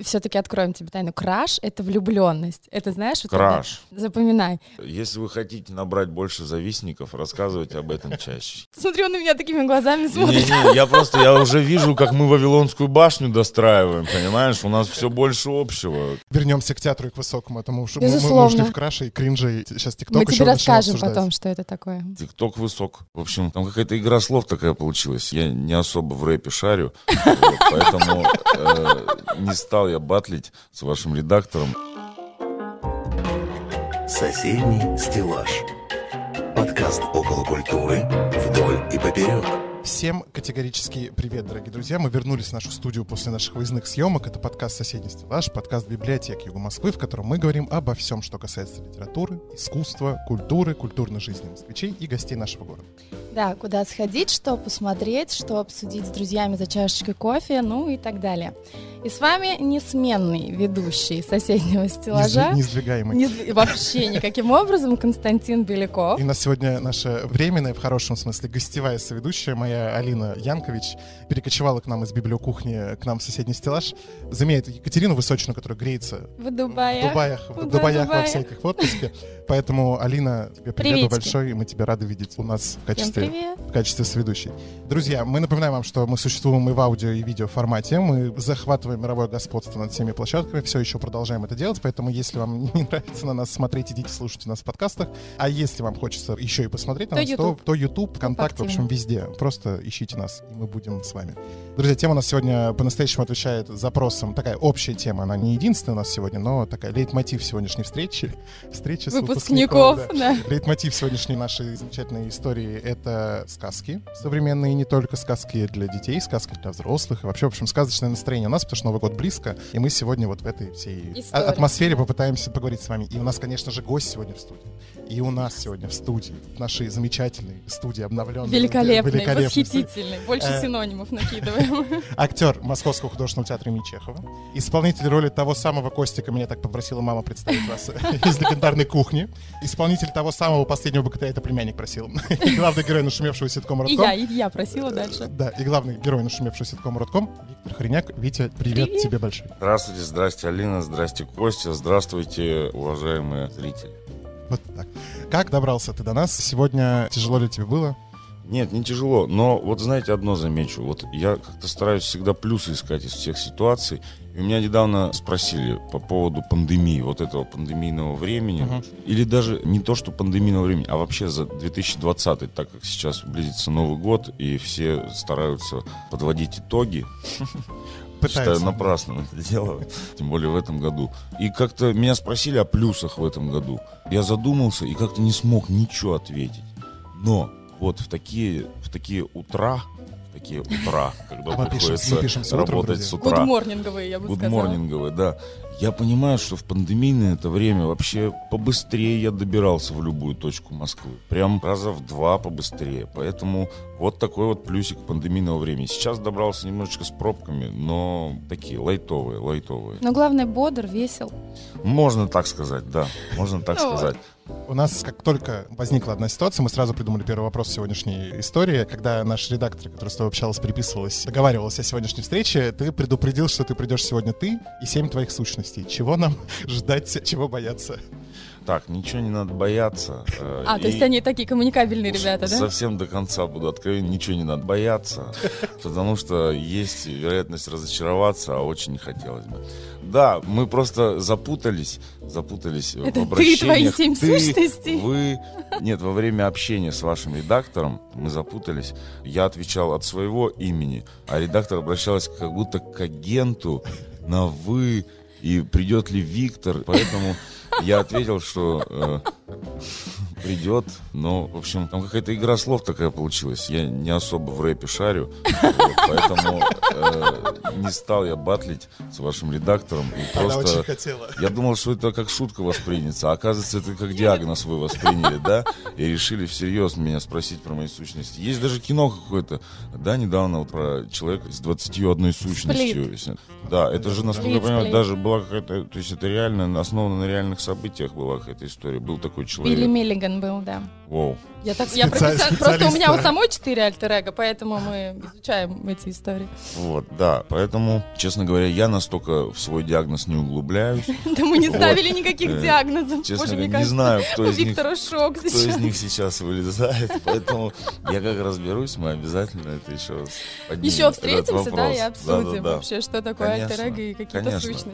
Все-таки откроем тебе тайну. Краш — это влюбленность. Это знаешь? Вот Краш. когда- Запоминай. Если вы хотите набрать больше завистников, рассказывайте об этом чаще. Смотри, он на меня такими глазами смотрит. Не-не, я просто, я уже вижу, как мы Вавилонскую башню достраиваем, понимаешь? У нас все больше общего. Вернемся к театру и к высокому. Это мы, уж- мы, мы Безусловно. ушли в краше и кринже. и Сейчас ТикТок Мы еще тебе расскажем обсуждать. потом, что это такое. Тикток высок. В общем, там какая-то игра слов такая получилась. Я не особо в рэпе шарю, поэтому э, не стал я батлить с вашим редактором. Соседний стеллаж. Подкаст около культуры вдоль и поперек. Всем категорический привет, дорогие друзья. Мы вернулись в нашу студию после наших выездных съемок. Это подкаст «Соседний стеллаж», подкаст библиотек Юга Москвы, в котором мы говорим обо всем, что касается литературы, искусства, культуры, культурной жизни москвичей и гостей нашего города. Да, куда сходить, что посмотреть, что обсудить с друзьями за чашечкой кофе, ну и так далее. И с вами несменный ведущий соседнего Не стеллажа. Неиздвигаемый. Не Вообще никаким образом Константин Беляков. И у нас сегодня наша временная, в хорошем смысле, гостевая соведущая, моя Алина Янкович, перекочевала к нам из библиокухни к нам в соседний стеллаж. Заменяет Екатерину Высочину, которая греется В Дубае. в Дубаях, в Дубаях во всяких в отпуске. Поэтому, Алина, тебе привет Приветики. большой, и мы тебя рады видеть у нас в качестве, в качестве соведущей. Друзья, мы напоминаем вам, что мы существуем и в аудио, и видео формате. Мы захватываем мировое господство над всеми площадками, все еще продолжаем это делать, поэтому если вам не нравится на нас смотреть, идите слушайте нас в подкастах. А если вам хочется еще и посмотреть на То нас, YouTube. то, то YouTube, ВКонтакт, в общем, везде. Просто ищите нас, и мы будем с вами. Друзья, тема у нас сегодня по-настоящему отвечает запросам. Такая общая тема, она не единственная у нас сегодня, но такая лейтмотив сегодняшней встречи. Встреча с Выпускников, выпускником, да. Лейтмотив сегодняшней нашей замечательной истории — это сказки современные, не только сказки для детей, сказки для взрослых. И вообще, в общем, сказочное настроение у нас, потому что Новый год близко, и мы сегодня вот в этой всей а- История. атмосфере попытаемся поговорить с вами. И у нас, конечно же, гость сегодня в студии. И у нас сегодня в студии, в нашей замечательной студии обновленной. Великолепный, великолепной студии, восхитительный. Больше Э, синонимов накидываем. Актер Московского художественного театра имени Чехова. Исполнитель роли того самого Костика, меня так попросила мама представить вас, из легендарной кухни. Исполнитель того самого последнего богатыря, это племянник просил. И главный герой нашумевшего ситкома И «Родком». я, и я просила дальше. Да, и главный герой нашумевшего ситкома «Родком» Виктор Хриняк. Витя, привет, Привет. тебе большой. Здравствуйте, здрасте, Алина, здрасте, Костя, здравствуйте, уважаемые зрители. Вот так. Как добрался ты до нас? Сегодня тяжело ли тебе было? Нет, не тяжело, но вот знаете, одно замечу. Вот я как-то стараюсь всегда плюсы искать из всех ситуаций. И у меня недавно спросили по поводу пандемии, вот этого пандемийного времени. Мгм. Или даже не то, что пандемийного времени, а вообще за 2020, так как сейчас близится Новый год, и все стараются подводить итоги. Считаю, Пытаются. напрасно мы это делаю, тем более в этом году. И как-то меня спросили о плюсах в этом году. Я задумался и как-то не смог ничего ответить. Но вот в такие, в такие утра, в такие утра, когда пишем- приходится работать с утра, Гудморнинговые, я бы сказала. гудморнинговые, да. Я понимаю, что в пандемийное это время вообще побыстрее я добирался в любую точку Москвы. Прям раза в два побыстрее. Поэтому вот такой вот плюсик пандемийного времени. Сейчас добрался немножечко с пробками, но такие лайтовые, лайтовые. Но главное, бодр, весел. Можно так сказать, да. Можно так Ну сказать. У нас, как только возникла одна ситуация, мы сразу придумали первый вопрос сегодняшней истории. Когда наш редактор, который с тобой общалась, переписывалась, договаривалась о сегодняшней встрече, ты предупредил, что ты придешь сегодня ты и семь твоих сущностей. Чего нам ждать, чего бояться? Так, ничего не надо бояться. э, А, то есть и они такие коммуникабельные ребята, да? Совсем до конца буду откровенен, ничего не надо бояться, потому что есть вероятность разочароваться, а очень не хотелось бы. Да, мы просто запутались, запутались Это в ты и твои обращениях. семь Ты, сущностей? Вы, нет, во время общения с вашим редактором мы запутались. Я отвечал от своего имени, а редактор обращалась как будто к агенту на вы и придет ли Виктор, поэтому я ответил, что э, придет, но, в общем, там какая-то игра слов такая получилась. Я не особо в рэпе шарю, вот, поэтому э, не стал я батлить с вашим редактором. И Она очень хотела. я думал, что это как шутка воспринято, а оказывается, это как диагноз вы восприняли, да? И решили всерьез меня спросить про мои сущности. Есть даже кино какое-то, да, недавно вот про человека с 21 сущностью. Если- Да, это же, насколько я Сплит, понимаю, сплит. даже была какая-то, то есть это реально, основано на реальных событиях была какая-то история. Был такой человек. Билли Миллиган Меган был, да. Воу. Я так, я профессионал- просто у меня у самой четыре альтер поэтому мы изучаем эти истории. Вот, да. Поэтому, честно говоря, я настолько в свой диагноз не углубляюсь. Да мы не ставили никаких Э, диагнозов. Честно Боже, говоря, мне не кажется, знаю, кто у из них Виктора шок кто сейчас. из них сейчас вылезает, поэтому я как разберусь, мы обязательно это еще. Еще встретимся, да, и обсудим вообще, что такое альтер и какие-то сущности.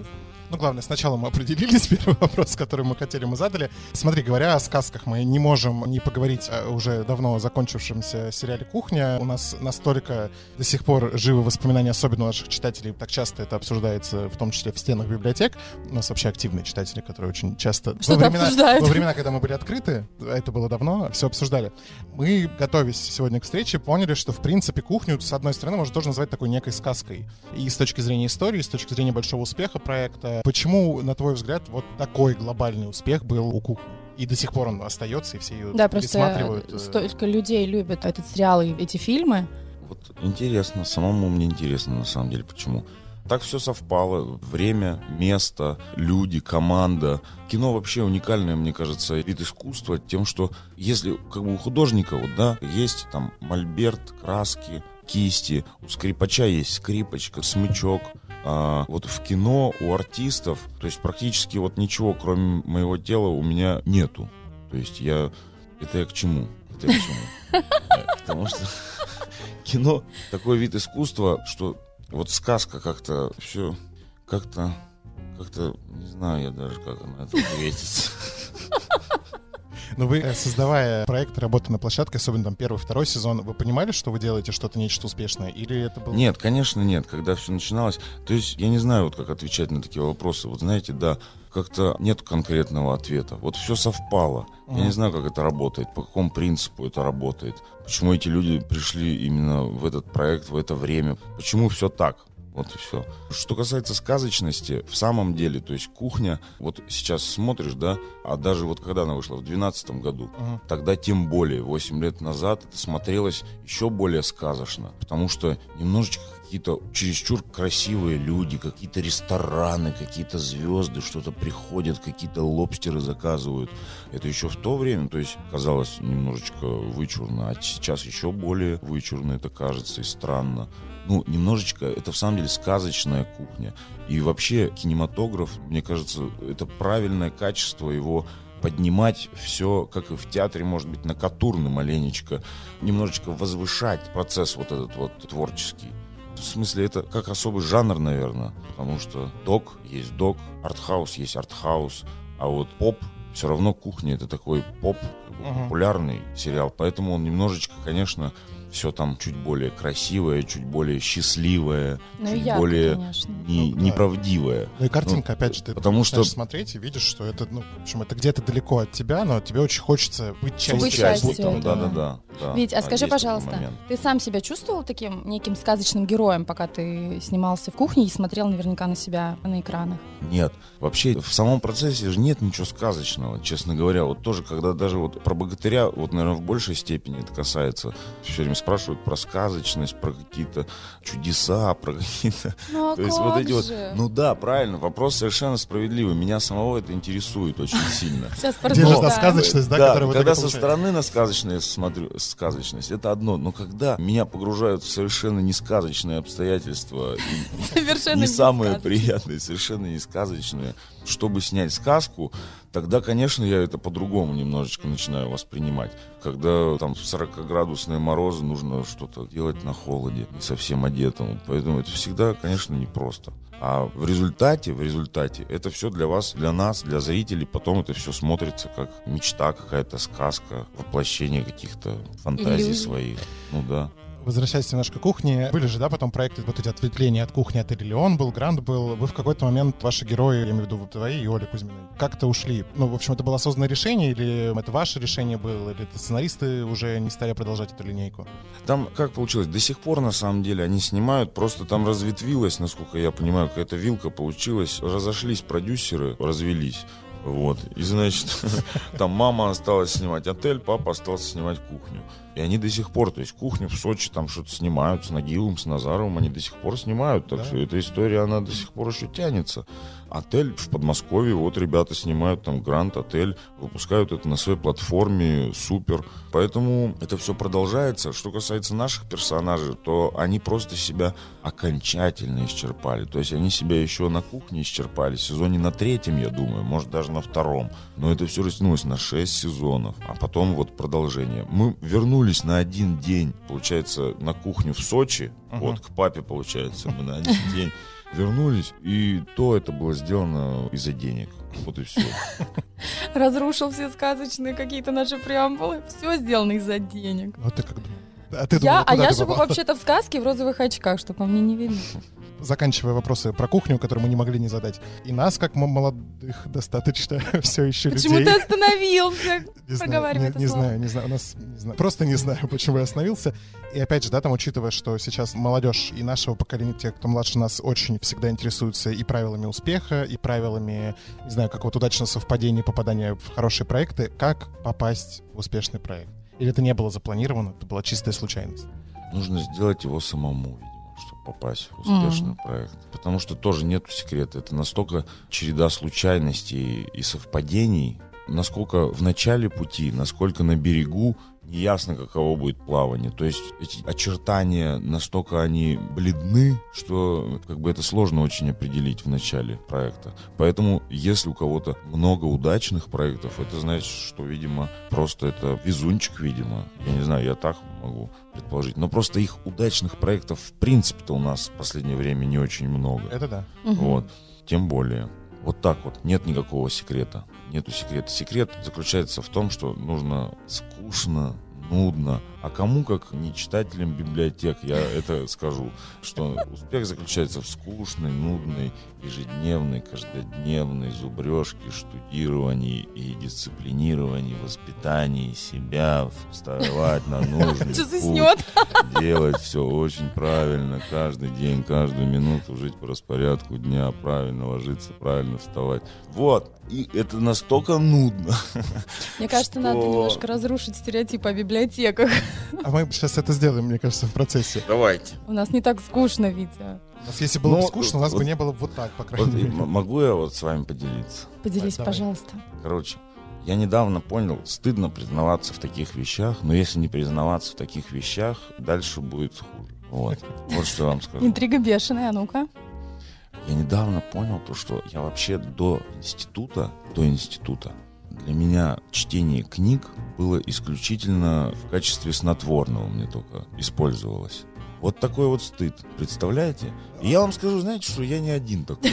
Ну, главное, сначала мы определились, первый вопрос, который мы хотели, мы задали. Смотри, говоря о сказках, мы не можем не поговорить о уже давно закончившемся сериале «Кухня». У нас настолько до сих пор живы воспоминания, особенно у наших читателей, так часто это обсуждается, в том числе в стенах библиотек. У нас вообще активные читатели, которые очень часто... Что-то во времена, обсуждают. во времена, когда мы были открыты, это было давно, все обсуждали. Мы, готовясь сегодня к встрече, поняли, что, в принципе, «Кухню», с одной стороны, можно тоже назвать такой некой сказкой. И с точки зрения истории, и с точки зрения большого успеха проекта. Почему, на твой взгляд, вот такой глобальный успех был у «Кухни»? И до сих пор он остается, и все ее Да, просто пересматривают. э, столько людей любят этот сериал и эти фильмы. Вот интересно, самому мне интересно на самом деле, почему. Так все совпало. Время, место, люди, команда. Кино вообще уникальное, мне кажется, вид искусства тем, что если как бы у художника, вот, да, есть там мольберт, краски, кисти, у скрипача есть скрипочка, смычок, а вот в кино у артистов, то есть практически вот ничего, кроме моего тела, у меня нету. То есть я... Это я к чему? Это я к чему? Потому что кино такой вид искусства, что вот сказка как-то все как-то как-то не знаю я даже как на это ответить. Но вы, э, создавая проект работы на площадке, особенно там первый, второй сезон, вы понимали, что вы делаете что-то нечто успешное? Или это было... Нет, конечно, нет. Когда все начиналось, то есть я не знаю, вот как отвечать на такие вопросы. Вот знаете, да, как-то нет конкретного ответа. Вот все совпало. Я не знаю, как это работает, по какому принципу это работает. Почему эти люди пришли именно в этот проект, в это время. Почему все так? Вот и все. Что касается сказочности, в самом деле, то есть кухня, вот сейчас смотришь, да, а даже вот когда она вышла в 2012 году, Мгм. тогда тем более, 8 лет назад, это смотрелось еще более сказочно, потому что немножечко какие-то чересчур красивые люди, какие-то рестораны, какие-то звезды, что-то приходят, какие-то лобстеры заказывают. Это еще в то время, то есть казалось немножечко вычурно, а сейчас еще более вычурно это кажется и странно. Ну, немножечко, это в самом деле сказочная кухня. И вообще кинематограф, мне кажется, это правильное качество его поднимать все, как и в театре, может быть, на катурны маленечко, немножечко возвышать процесс вот этот вот творческий. В смысле, это как особый жанр, наверное, потому что док есть док, артхаус есть артхаус, а вот поп все равно кухня это такой поп популярный сериал, поэтому он немножечко, конечно, все там чуть более красивое, чуть более счастливое, Ну чуть ярко, более конечно. не- Ну, да. неправдивое. Ну и картинка, Ну, опять же, ты потому что- смотреть и видишь, что это, ну, в общем, это где-то далеко от тебя, но тебе очень хочется быть частью Быть частью этого. Да, да, да. да. Вить, а Да, скажи, пожалуйста, ты сам себя чувствовал таким неким сказочным героем, пока ты снимался в кухне и смотрел наверняка на себя на экранах? Нет. Вообще, в самом процессе же нет ничего сказочного, честно говоря. Вот тоже, когда даже вот про богатыря, вот, наверное, в большей степени это касается, все время спрашивают про сказочность, про какие-то чудеса, про какие-то... Ну а То есть вот эти вот... же? Ну да, правильно, вопрос совершенно справедливый. Меня самого это интересует очень сильно. Сейчас Держишь на сказочность, да, Да, итоге когда со стороны на сказочное смотрю, сказочность, это одно. Но когда меня погружают в совершенно несказочные обстоятельства, Совершенно не самые приятные, совершенно несказочные, чтобы снять сказку, тогда, конечно, я это по-другому немножечко начинаю воспринимать. Когда там в 40-градусные морозы нужно что-то делать на холоде, не совсем одетому. Поэтому это всегда, конечно, непросто. А в результате, в результате, это все для вас, для нас, для зрителей, потом это все смотрится как мечта, какая-то сказка, воплощение каких-то фантазий Иллюзий. своих. Ну да. Возвращаясь немножко к кухне, были же, да, потом проекты, вот эти ответвления от кухни, отель Леон был, Гранд был. Вы в какой-то момент, ваши герои, я имею в виду вот твои и Оля Кузьминой, как-то ушли. Ну, в общем, это было осознанное решение, или это ваше решение было, или это сценаристы уже не стали продолжать эту линейку? Там как получилось? До сих пор, на самом деле, они снимают, просто там разветвилось, насколько я понимаю, какая-то вилка получилась. Разошлись продюсеры, развелись. Вот. И, значит, там мама осталась снимать отель, папа остался снимать кухню. И они до сих пор, то есть кухню в Сочи там что-то снимают с Нагилом, с Назаровым, они до сих пор снимают. Так Да. что эта история, она до сих пор еще тянется. Отель в Подмосковье, вот ребята снимают там Гранд Отель, выпускают это на своей платформе, супер. Поэтому это все продолжается. Что касается наших персонажей, то они просто себя окончательно исчерпали. То есть они себя еще на кухне исчерпали. В сезоне на третьем, я думаю, может даже на втором. Но это все растянулось на 6 сезонов. А потом вот продолжение. Мы вернулись на один день, получается, на кухню в Сочи. Вот к папе, получается, мы на один день вернулись. И то это было сделано из-за денег. Вот и все. Разрушил все сказочные какие-то наши преамбулы. Все сделано из-за денег. Вот ты как думал? А ты Я, думала, а я ты живу попала? вообще-то в сказке в розовых очках, чтобы по мне не видно. Заканчивая вопросы про кухню, которые мы не могли не задать. И нас, как м- молодых достаточно все еще Почему людей... ты остановился? Не знаю, не, не знаю, не знаю, у нас не знаю. просто не знаю, почему я остановился. И опять же, да, там учитывая, что сейчас молодежь и нашего поколения, те, кто младше нас, очень всегда интересуются и правилами успеха, и правилами, не знаю, какого-то удачного совпадения, попадания в хорошие проекты. Как попасть в успешный проект? Или это не было запланировано, это была чистая случайность? Нужно сделать его самому, видимо, чтобы попасть в успешный проект. Потому что тоже нет секрета. Это настолько череда случайностей и совпадений, насколько в начале пути, насколько на берегу неясно, каково будет плавание. То есть эти очертания настолько они бледны, что как бы это сложно очень определить в начале проекта. Поэтому, если у кого-то много удачных проектов, это значит, что, видимо, просто это везунчик, видимо. Я не знаю, я так могу предположить. Но просто их удачных проектов в принципе-то у нас в последнее время не очень много. Это да. Вот. Тем более. Вот так вот. Нет никакого секрета. Нету секрета. Секрет заключается в том, что нужно скучно, нудно. А кому, как не читателям библиотек, я это скажу, что успех заключается в скучной, нудной, ежедневной, каждодневной зубрежке, штудировании и дисциплинировании, воспитании себя, вставать на нужный путь, делать все очень правильно, каждый день, каждую минуту жить по распорядку дня, правильно ложиться, правильно вставать. Вот. И это настолько нудно. Мне кажется, надо Что? немножко разрушить стереотип о библиотеках. А мы сейчас это сделаем, мне кажется, в процессе. Давайте. У нас не так скучно, Витя. У нас, если было бы Ну, скучно, у нас бы не было вот так, по крайней мере. могу я вот с вами поделиться? Поделись, Давай. пожалуйста. Короче, я недавно понял, стыдно признаваться в таких вещах, но если не признаваться в таких вещах, дальше будет хуже. Вот. Вот что я вам скажу. Интрига бешеная, а ну-ка. Я недавно понял то, что я вообще до института, до института, для меня чтение книг было исключительно в качестве снотворного мне только использовалось. Вот такой вот стыд, представляете? И я вам скажу, знаете, что я не один такой.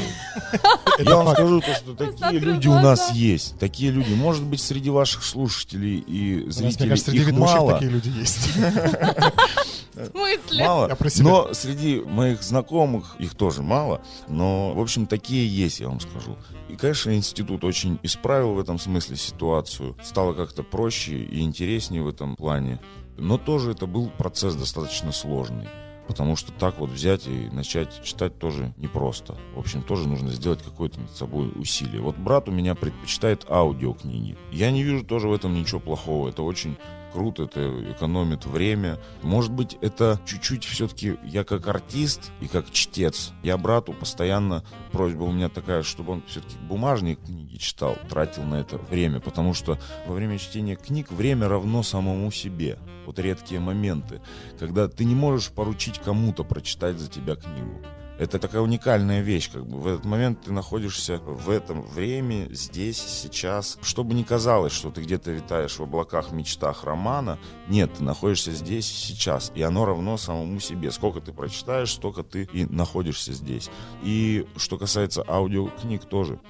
Я вам скажу то, что такие люди у нас есть. Такие люди. Может быть, среди ваших слушателей и зрителей их мало. такие люди есть. В смысле? Мало, Я про себя. но среди моих знакомых их тоже мало. Но, в общем, такие есть, я вам скажу. И, конечно, институт очень исправил в этом смысле ситуацию. Стало как-то проще и интереснее в этом плане. Но тоже это был процесс достаточно сложный. Потому что так вот взять и начать читать тоже непросто. В общем, тоже нужно сделать какое-то над собой усилие. Вот брат у меня предпочитает аудиокниги. Я не вижу тоже в этом ничего плохого. Это очень круто, это экономит время. Может быть, это чуть-чуть все-таки я как артист и как чтец. Я брату постоянно, просьба у меня такая, чтобы он все-таки бумажные книги читал, тратил на это время, потому что во время чтения книг время равно самому себе. Вот редкие моменты, когда ты не можешь поручить кому-то прочитать за тебя книгу. Это такая уникальная вещь, как бы в этот момент ты находишься в этом времени, здесь, сейчас. Чтобы не казалось, что ты где-то витаешь в облаках, мечтах романа, нет, ты находишься здесь, сейчас, и оно равно самому себе. Сколько ты прочитаешь, столько ты и находишься здесь. И что касается аудиокниг тоже.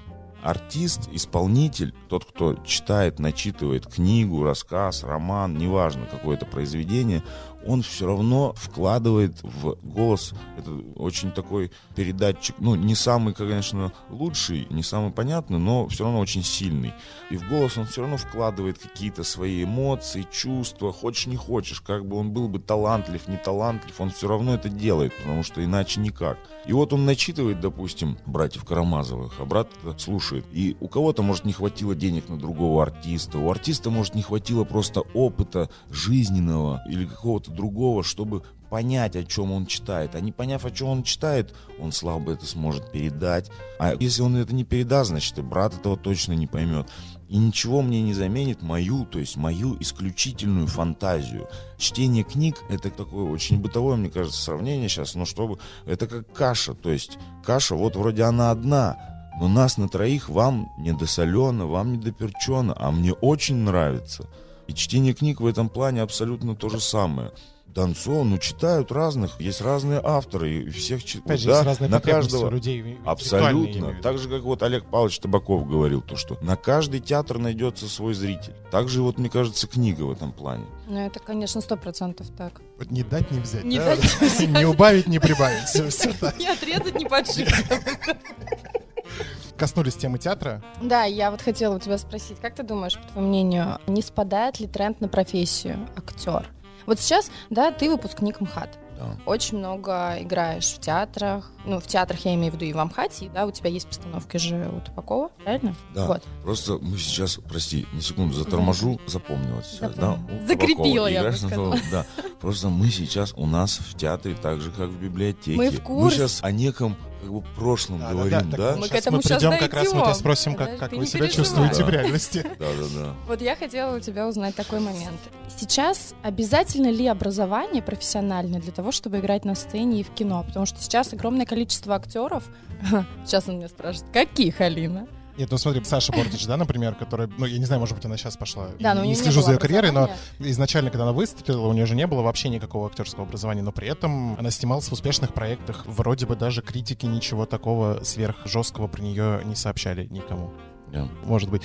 Артист, исполнитель, тот, кто читает, начитывает книгу, рассказ, роман, неважно, какое-то произведение, он все равно вкладывает в голос, это очень такой передатчик, ну, не самый, конечно, лучший, не самый понятный, но все равно очень сильный. И в голос он все равно вкладывает какие-то свои эмоции, чувства, хочешь не хочешь, как бы он был бы талантлив, не талантлив, он все равно это делает, потому что иначе никак. И вот он начитывает, допустим, братьев Карамазовых, а брат слушает. И у кого-то, может, не хватило денег на другого артиста, у артиста, может, не хватило просто опыта жизненного или какого-то другого, чтобы понять, о чем он читает. А не поняв, о чем он читает, он слабо это сможет передать. А если он это не передаст, значит, и брат этого точно не поймет. И ничего мне не заменит мою, то есть мою исключительную фантазию. Чтение книг — это такое очень бытовое, мне кажется, сравнение сейчас, но чтобы... Это как каша, то есть каша, вот вроде она одна, но нас на троих вам не досолено, вам не доперчено, а мне очень нравится. И чтение книг в этом плане абсолютно то же самое. Донцов, ну, читают разных, есть разные авторы, и всех читают. Да, есть разные на каждого. людей. Абсолютно. Так же, как вот Олег Павлович Табаков говорил, то, что на каждый театр найдется свой зритель. Так же, вот, мне кажется, книга в этом плане. Ну, это, конечно, сто процентов так. Вот Не дать, не взять. Не да? дать, не взять. Не убавить, не прибавить. Все, все так. Не отрезать, не подшить. Коснулись темы театра. Да, я вот хотела у тебя спросить, как ты думаешь, по твоему мнению, не спадает ли тренд на профессию актер? Вот сейчас, да, ты выпускник МХАТ. Да. Очень много играешь в театрах. Ну, в театрах я имею в виду и в Амхате, и, да, у тебя есть постановки же у Тупакова, правильно? Да. Вот. Просто мы сейчас, прости, на секунду заторможу, запомнила сейчас, да? Запомнила. у Закрепила, я бы сказала. том- Да. Просто мы сейчас у нас в театре, так же, как в библиотеке. Мы в курсе. сейчас о неком как бы прошлом Да, говорим, да, да? так Мы к щас этому мы придем, как раз мы тебя спросим, как, как вы себя переживай. чувствуете в Да. реальности. Да, да, да. Вот я хотела у тебя узнать такой момент. Сейчас обязательно ли образование профессиональное для того, чтобы играть на сцене и в кино? Потому что сейчас огромное количество актеров. Сейчас он меня спрашивает, каких, Алина? Нет, ну смотри, Саша Бортич, да, например, которая, ну, я не знаю, может быть, она сейчас пошла. Да, но у не нее не слежу было за ее карьерой, но изначально, когда она выстрелила, у нее же не было вообще никакого актерского образования, но при этом она снималась в успешных проектах. Вроде бы даже критики ничего такого сверх жесткого про нее не сообщали никому. Да. Может быть.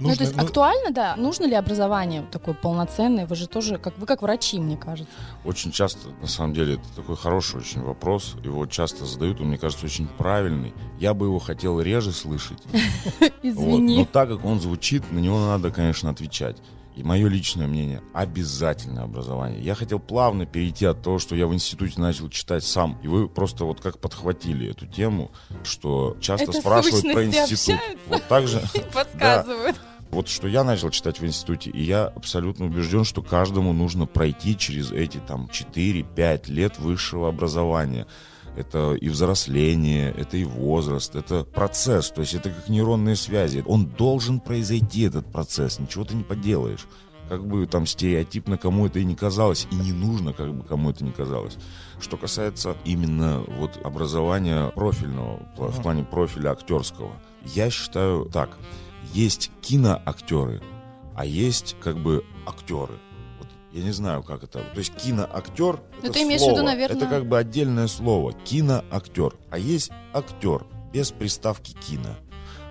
Ну, то есть ну, актуально, да? Нужно ли образование такое полноценное? Вы же тоже, как вы как врачи, мне кажется. Очень часто, на самом деле, это такой хороший очень вопрос. Его часто задают, он, мне кажется, очень правильный. Я бы его хотел реже слышать. Вот. Извини. Но так как он звучит, на него надо, конечно, отвечать. И мое личное мнение – обязательное образование. Я хотел плавно перейти от того, что я в институте начал читать сам. И вы просто вот как подхватили эту тему, что часто Это спрашивают про институт. общаются? Вот так же. Подсказывают. Вот что я начал читать в институте, и я абсолютно убежден, что каждому нужно пройти через эти там 4-5 лет высшего образования. Это и взросление, это и возраст, это процесс, то есть это как нейронные связи. Он должен произойти, этот процесс, ничего ты не поделаешь. Как бы там стереотипно кому это и не казалось, и не нужно, как бы кому это не казалось. Что касается именно вот образования профильного, в плане профиля актерского, я считаю так – есть киноактеры, а есть как бы актеры. Вот я не знаю, как это. То есть киноактер Ну, это ты имеешь в виду, слово. наверное- Это как бы отдельное слово. Киноактер. А есть актер без приставки кино.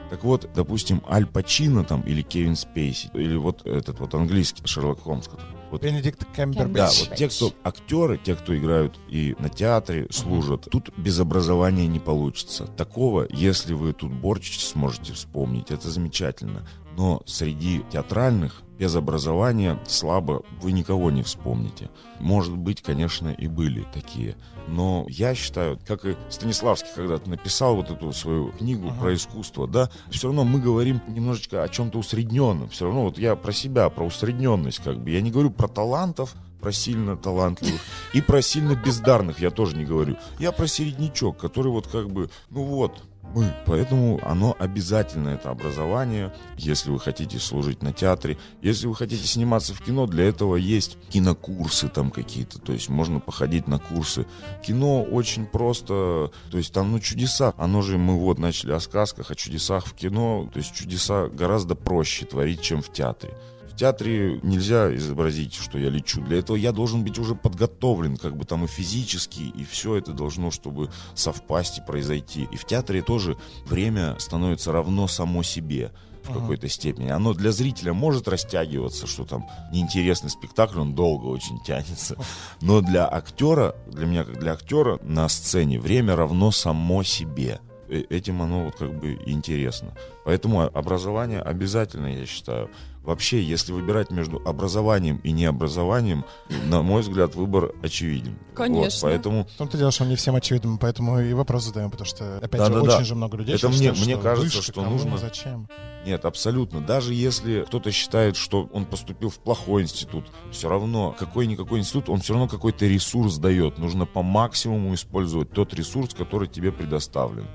Так вот, допустим, Аль Пачино там, или Кевин Спейси, или вот этот вот английский Шерлок Холмс, который- вот Бенедикт да, Камбербэтч. вот те, кто актеры, те, кто играют и на театре служат, тут без образования не получится. Такого, если вы тут Борчич сможете вспомнить, это замечательно. Но среди театральных без образования слабо вы никого не вспомните. Может быть, конечно, и были такие. Но я считаю, как и Станиславский когда-то написал вот эту свою книгу Ага. про искусство, да, все равно мы говорим немножечко о чем-то усредненном. Все равно вот я про себя, про усредненность как бы. Я не говорю про талантов, про сильно талантливых и про сильно бездарных я тоже не говорю. Я про середнячок, который вот как бы, ну вот, мы. Поэтому оно обязательно, это образование, если вы хотите служить на театре. Если вы хотите сниматься в кино, для этого есть кинокурсы там какие-то. То есть можно походить на курсы. Кино очень просто, то есть там, ну, чудеса. Оно же, мы вот начали о сказках, о чудесах в кино. То есть чудеса гораздо проще творить, чем в театре. В театре нельзя изобразить, что я лечу. Для этого я должен быть уже подготовлен, как бы там и физически, и все это должно, чтобы совпасть и произойти. И в театре тоже время становится равно само себе в какой-то степени. Оно для зрителя может растягиваться, что там неинтересный спектакль, он долго очень тянется. Но для актера, для меня как для актера на сцене время равно само себе. Э, Этим оно вот как бы интересно. Поэтому образование обязательно, я считаю. Вообще, если выбирать между образованием и необразованием, на мой взгляд, выбор очевиден. Конечно. Вот, поэтому В том-то дело, что он не всем очевиден, поэтому и вопрос задаем, потому что, опять же, Да-да-да. очень же много людей Это считают, мне- мне кажется, вышка, что кому, нужно- Зачем? Нет, абсолютно. Даже если кто-то считает, что он поступил в плохой институт, все равно какой-никакой институт, он все равно какой-то ресурс дает. Нужно по максимуму использовать тот ресурс, который тебе предоставлен.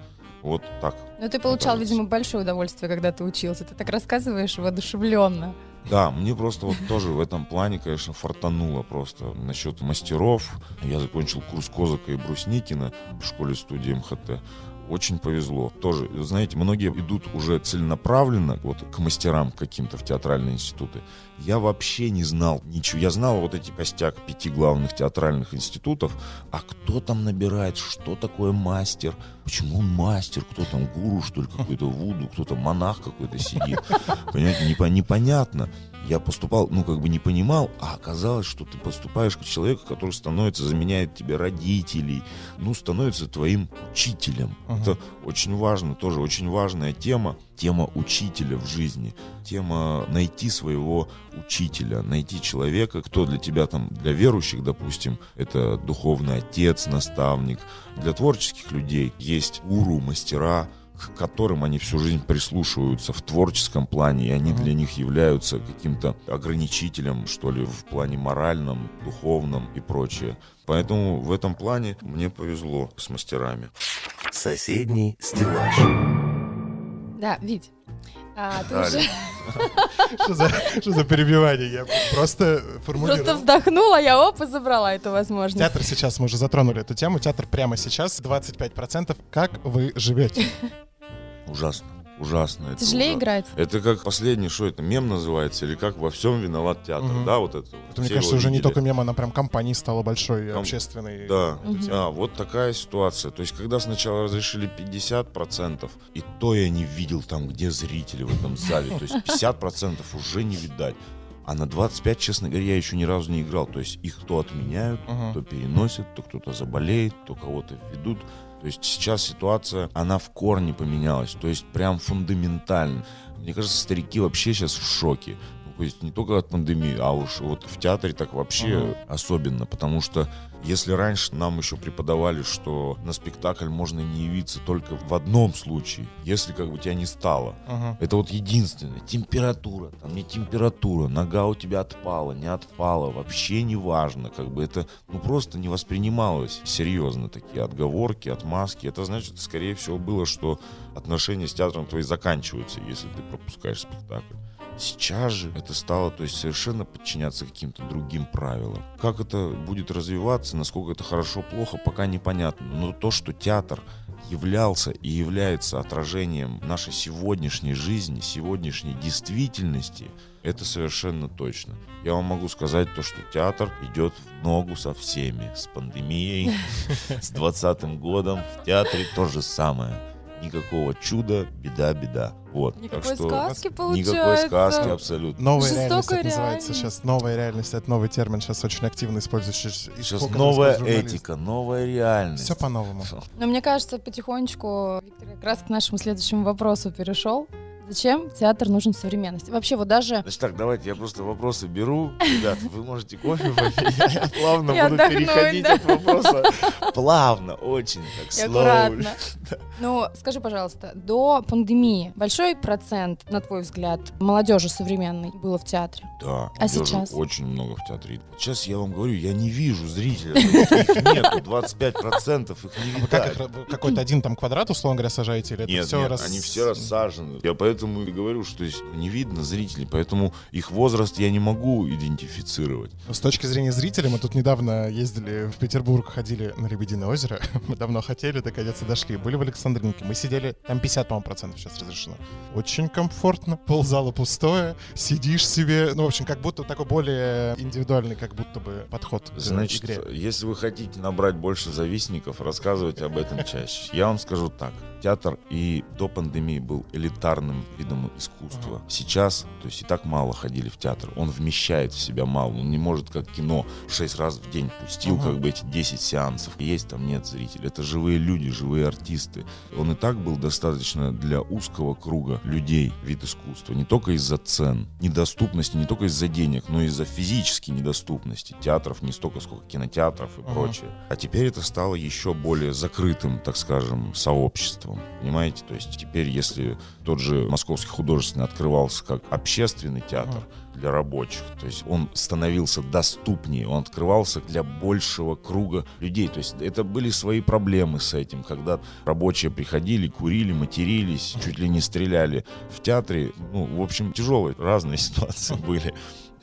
Вот так. Но ты получал, кажется. видимо, большое удовольствие, когда ты учился. Ты так рассказываешь воодушевленно. Да, мне просто вот тоже в этом плане, конечно, фартануло просто насчет мастеров. Я закончил курс Козака и Брусникина в школе студии МХТ. Очень повезло. Тоже, знаете, многие идут уже целенаправленно вот к мастерам каким-то в театральные институты. Я вообще не знал ничего. Я знал вот эти костяк пяти главных театральных институтов. А кто там набирает? Что такое мастер? Почему он мастер? Кто там гуру, что ли, какой-то вуду? Кто то монах какой-то сидит? Понимаете, непо- непонятно. Я поступал, ну, как бы не понимал, а оказалось, что ты поступаешь к человеку, который становится, заменяет тебе родителей, ну, становится твоим учителем. Мгм. Это очень важно, тоже очень важная тема, тема учителя в жизни, тема найти своего учителя, найти человека, кто для тебя там, для верующих, допустим, это духовный отец, наставник, для творческих людей есть гуру, мастера, к которым они всю жизнь прислушиваются в творческом плане, и они для них являются каким-то ограничителем, что ли, в плане моральном, духовном и прочее. Поэтому в этом плане мне повезло с мастерами. Соседний стеллаж. Да, Вить, а, ты уже Что за, что за перебивание? Я просто формулирую. просто вздохнула, я оп, и забрала эту возможность. Театр сейчас, мы уже затронули эту тему, театр прямо сейчас, 25%. Как вы живете? Ужасно. Ужасно. это Тяжелее ужасно. играть. Это как последний, что это, мем называется, или как во всем виноват театр, Мгм. да, вот это. вот. Это, мне кажется, уже не только мем, она прям компанией стала большой, Ком- общественной. Да, Мгм. а, вот такая ситуация. То есть, когда сначала разрешили 50%, и то я не видел там, где зрители в этом зале. То есть 50% уже не видать. А на 25, честно говоря, я еще ни разу не играл. То есть их то отменяют, Мгм. то переносят, то кто-то заболеет, то кого-то ведут. То есть сейчас ситуация, она в корне поменялась. То есть прям фундаментально. Мне кажется, старики вообще сейчас в шоке. Ну, То есть не только от пандемии, а уж вот в театре так вообще Ага. особенно. Потому что если раньше нам еще преподавали, что на спектакль можно не явиться только в одном случае, если как бы тебя не стало. Ага. Это вот единственное. Температура, там не температура, нога у тебя отпала, не отпала, вообще не важно. Как бы это ну просто не воспринималось серьезно такие отговорки, отмазки. Это значит, скорее всего, было, что отношения с театром твои заканчиваются, если ты пропускаешь спектакль. Сейчас же это стало, то есть совершенно подчиняться каким-то другим правилам. Как это будет развиваться, насколько это хорошо, плохо, пока непонятно. Но то, что театр являлся и является отражением нашей сегодняшней жизни, сегодняшней действительности, это совершенно точно. Я вам могу сказать то, что театр идет в ногу со всеми. С пандемией, с двадцатым годом. В театре то же самое. Никакого чуда, беда, беда. Вот. Никакой так что сказки получается. никакой сказки абсолютно. Новая Жестокая реальность это называется реальность. сейчас. Новая реальность, это новый термин, сейчас очень активно используется. Сейчас новая этика, новая реальность. Все по-новому. Но мне кажется, потихонечку Виктор как раз к нашему следующему вопросу перешел. Зачем театр нужен современности? Вообще вот даже Значит так, давайте я просто вопросы беру. Ребят, вы можете кофе попить. Я плавно буду переходить от вопроса. Плавно, очень так, аккуратно. Ну, скажи, пожалуйста, до пандемии большой процент, на твой взгляд, молодежи современной было в театре? Да, А сейчас? очень много в театре. Сейчас я вам говорю, я не вижу зрителя. Их нету, 25% их не видать. вы какой-то один там квадрат, условно говоря, сажаете? Нет, они все рассажены. Я поэтому поэтому и говорю, что здесь не видно зрителей, поэтому их возраст я не могу идентифицировать. С точки зрения зрителя, мы тут недавно ездили в Петербург, ходили на Лебединое озеро. Мы давно хотели, наконец и дошли. Были в Александринке. Мы сидели, там 50, по-моему, процентов сейчас разрешено. Очень комфортно. Ползала пустое. Сидишь себе. Ну, в общем, как будто такой более индивидуальный, как будто бы подход к Значит, игре. если вы хотите набрать больше завистников, рассказывайте об этом чаще. Я вам скажу так. Театр и до пандемии был элитарным видом искусства. Сейчас, то есть и так мало ходили в театр. Он вмещает в себя мало. Он не может, как кино, 6 раз в день пустил, Ага. как бы эти 10 сеансов. Есть там, нет зрителей. Это живые люди, живые артисты. Он и так был достаточно для узкого круга людей вид искусства. Не только из-за цен, недоступности, не только из-за денег, но и из-за физической недоступности. Театров не столько, сколько кинотеатров и Ага. прочее. А теперь это стало еще более закрытым, так скажем, сообществом. Понимаете? То есть теперь, если тот же Московский художественный открывался как общественный театр, для рабочих. То есть он становился доступнее, он открывался для большего круга людей. То есть это были свои проблемы с этим, когда рабочие приходили, курили, матерились, чуть ли не стреляли в театре. Ну, в общем, тяжелые разные ситуации были.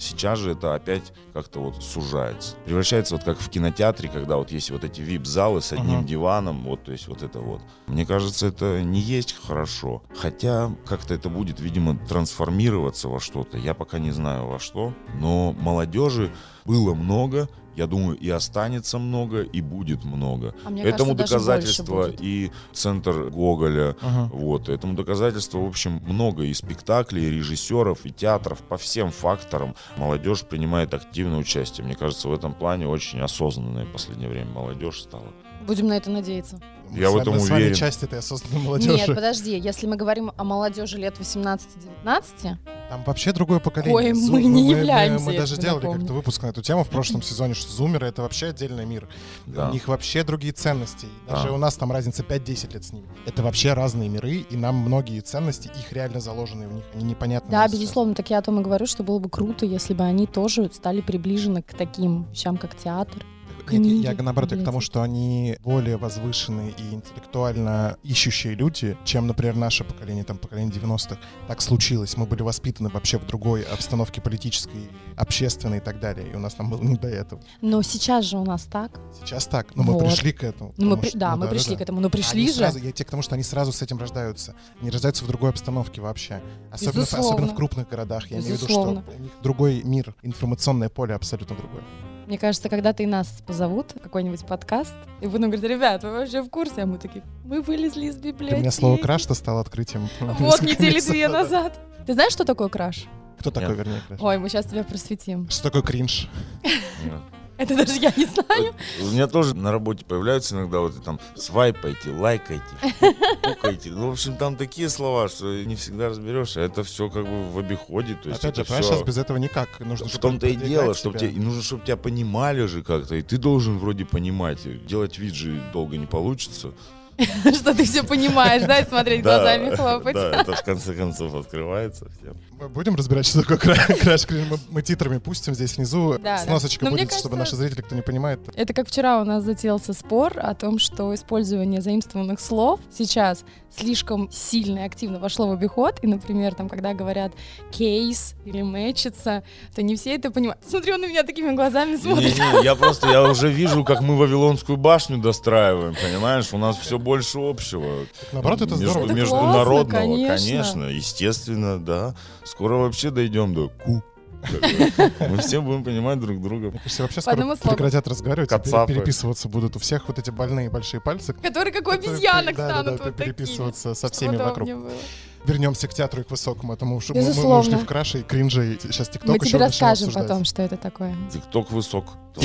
Сейчас же это опять как-то вот сужается. Превращается вот как в кинотеатре, когда вот есть вот эти вип-залы с одним Ага. диваном, вот, то есть вот это вот. Мне кажется, это не есть хорошо. Хотя как-то это будет, видимо, трансформироваться во что-то. Я пока не знаю во что. Но молодежи было много, я думаю, и останется много, и будет много. А мне Этому кажется, доказательство и центр Гоголя, Ага. вот, этому доказательство, в общем, много и спектаклей, и режиссеров, и театров, по всем факторам молодежь принимает активное участие. Мне кажется, в этом плане очень осознанная в последнее время молодежь стала. Будем на это надеяться. Мы Я с в вами- этом мы с вами уверен. часть этой осознанной молодежи. Нет, подожди, если мы говорим о молодежи лет 18-19, Там вообще другое поколение. Зу- мы не Мы, являемся, мы даже делали как-то выпуск на эту тему в прошлом сезоне, что зумеры — это вообще отдельный мир. Да. У них вообще другие ценности. Даже Да. у нас там разница 5-10 лет с ними. Это вообще разные миры, и нам многие ценности, их реально заложены в них, они непонятны. да, безусловно, так я о том и говорю, что было бы круто, если бы они тоже стали приближены к таким вещам, как театр. Нет, книги, я наоборот, я к тому, что они более возвышенные и интеллектуально ищущие люди, чем, например, наше поколение, там, поколение 90-х. Так случилось. Мы были воспитаны вообще в другой обстановке политической, общественной и так далее. И у нас там было не до этого. Но сейчас же у нас так. Сейчас так. Но мы Вот. пришли к этому. Ну, мы при- что- да, ну мы пришли да. к этому, но пришли Они же. сразу- я те к тому, что они сразу с этим рождаются. Они рождаются в другой обстановке вообще. Особенно, в, Безусловно. особенно в крупных городах. Я имею в виду, Безусловно. что у них другой мир, информационное поле абсолютно другое. Мне кажется, когда-то и нас позовут какой-нибудь подкаст, и будут говорить, ребят, вы вообще в курсе? А мы такие, мы вылезли из Для библиотеки. меня слово «краш»-то стало открытием. Вот недели две назад. Ты знаешь, что такое краш? Кто такой, вернее, краш? Ой, мы сейчас тебя просветим. Что такое кринж? Это даже я не знаю. У меня тоже на работе появляются иногда вот и там свайпайте, лайкайте, пукайте. Ну, в общем, там такие слова, что не всегда разберешь, а это все как бы в обиходе. То есть Опять же, сейчас без этого никак. Нужно В том-то и дело, чтобы тебя, и нужно, чтобы тебя понимали же как-то, и ты должен вроде понимать. Делать вид же долго не получится. Что ты все понимаешь, да, и смотреть глазами хлопать. да, это в конце концов открывается всем. Мы будем разбирать, что такое кра- краш кринж. Мы, мы титрами пустим здесь внизу. Да, да. Сносочка Но мне будет, чтобы кажется- наши зрители, кто не понимает, Это как вчера у нас затеялся спор о том, что использование заимствованных слов сейчас слишком сильно и активно вошло в обиход. И, например, там, когда говорят кейс или мэчится, то не все это понимают. Смотри, он на меня такими глазами смотрит. Не-не, я просто, я уже вижу, как мы Вавилонскую башню достраиваем, понимаешь? У нас все больше общего. наоборот, это Между- здорово. Это Международного, классно, конечно. конечно, естественно, да. Скоро вообще дойдем до ку. Мы все будем понимать друг друга. Мне кажется, вообще скоро прекратят разговаривать, и переписываться будут. У всех вот эти больные большие пальцы. Которые как у обезьянок станут переписываться со всеми вокруг. Вернемся к театру и к высокому этому. что мы- Мы, мы ушли в краше и кринже, и сейчас ТикТок Мы еще тебе начнем расскажем обсуждать. потом, что это такое. Тикток высок.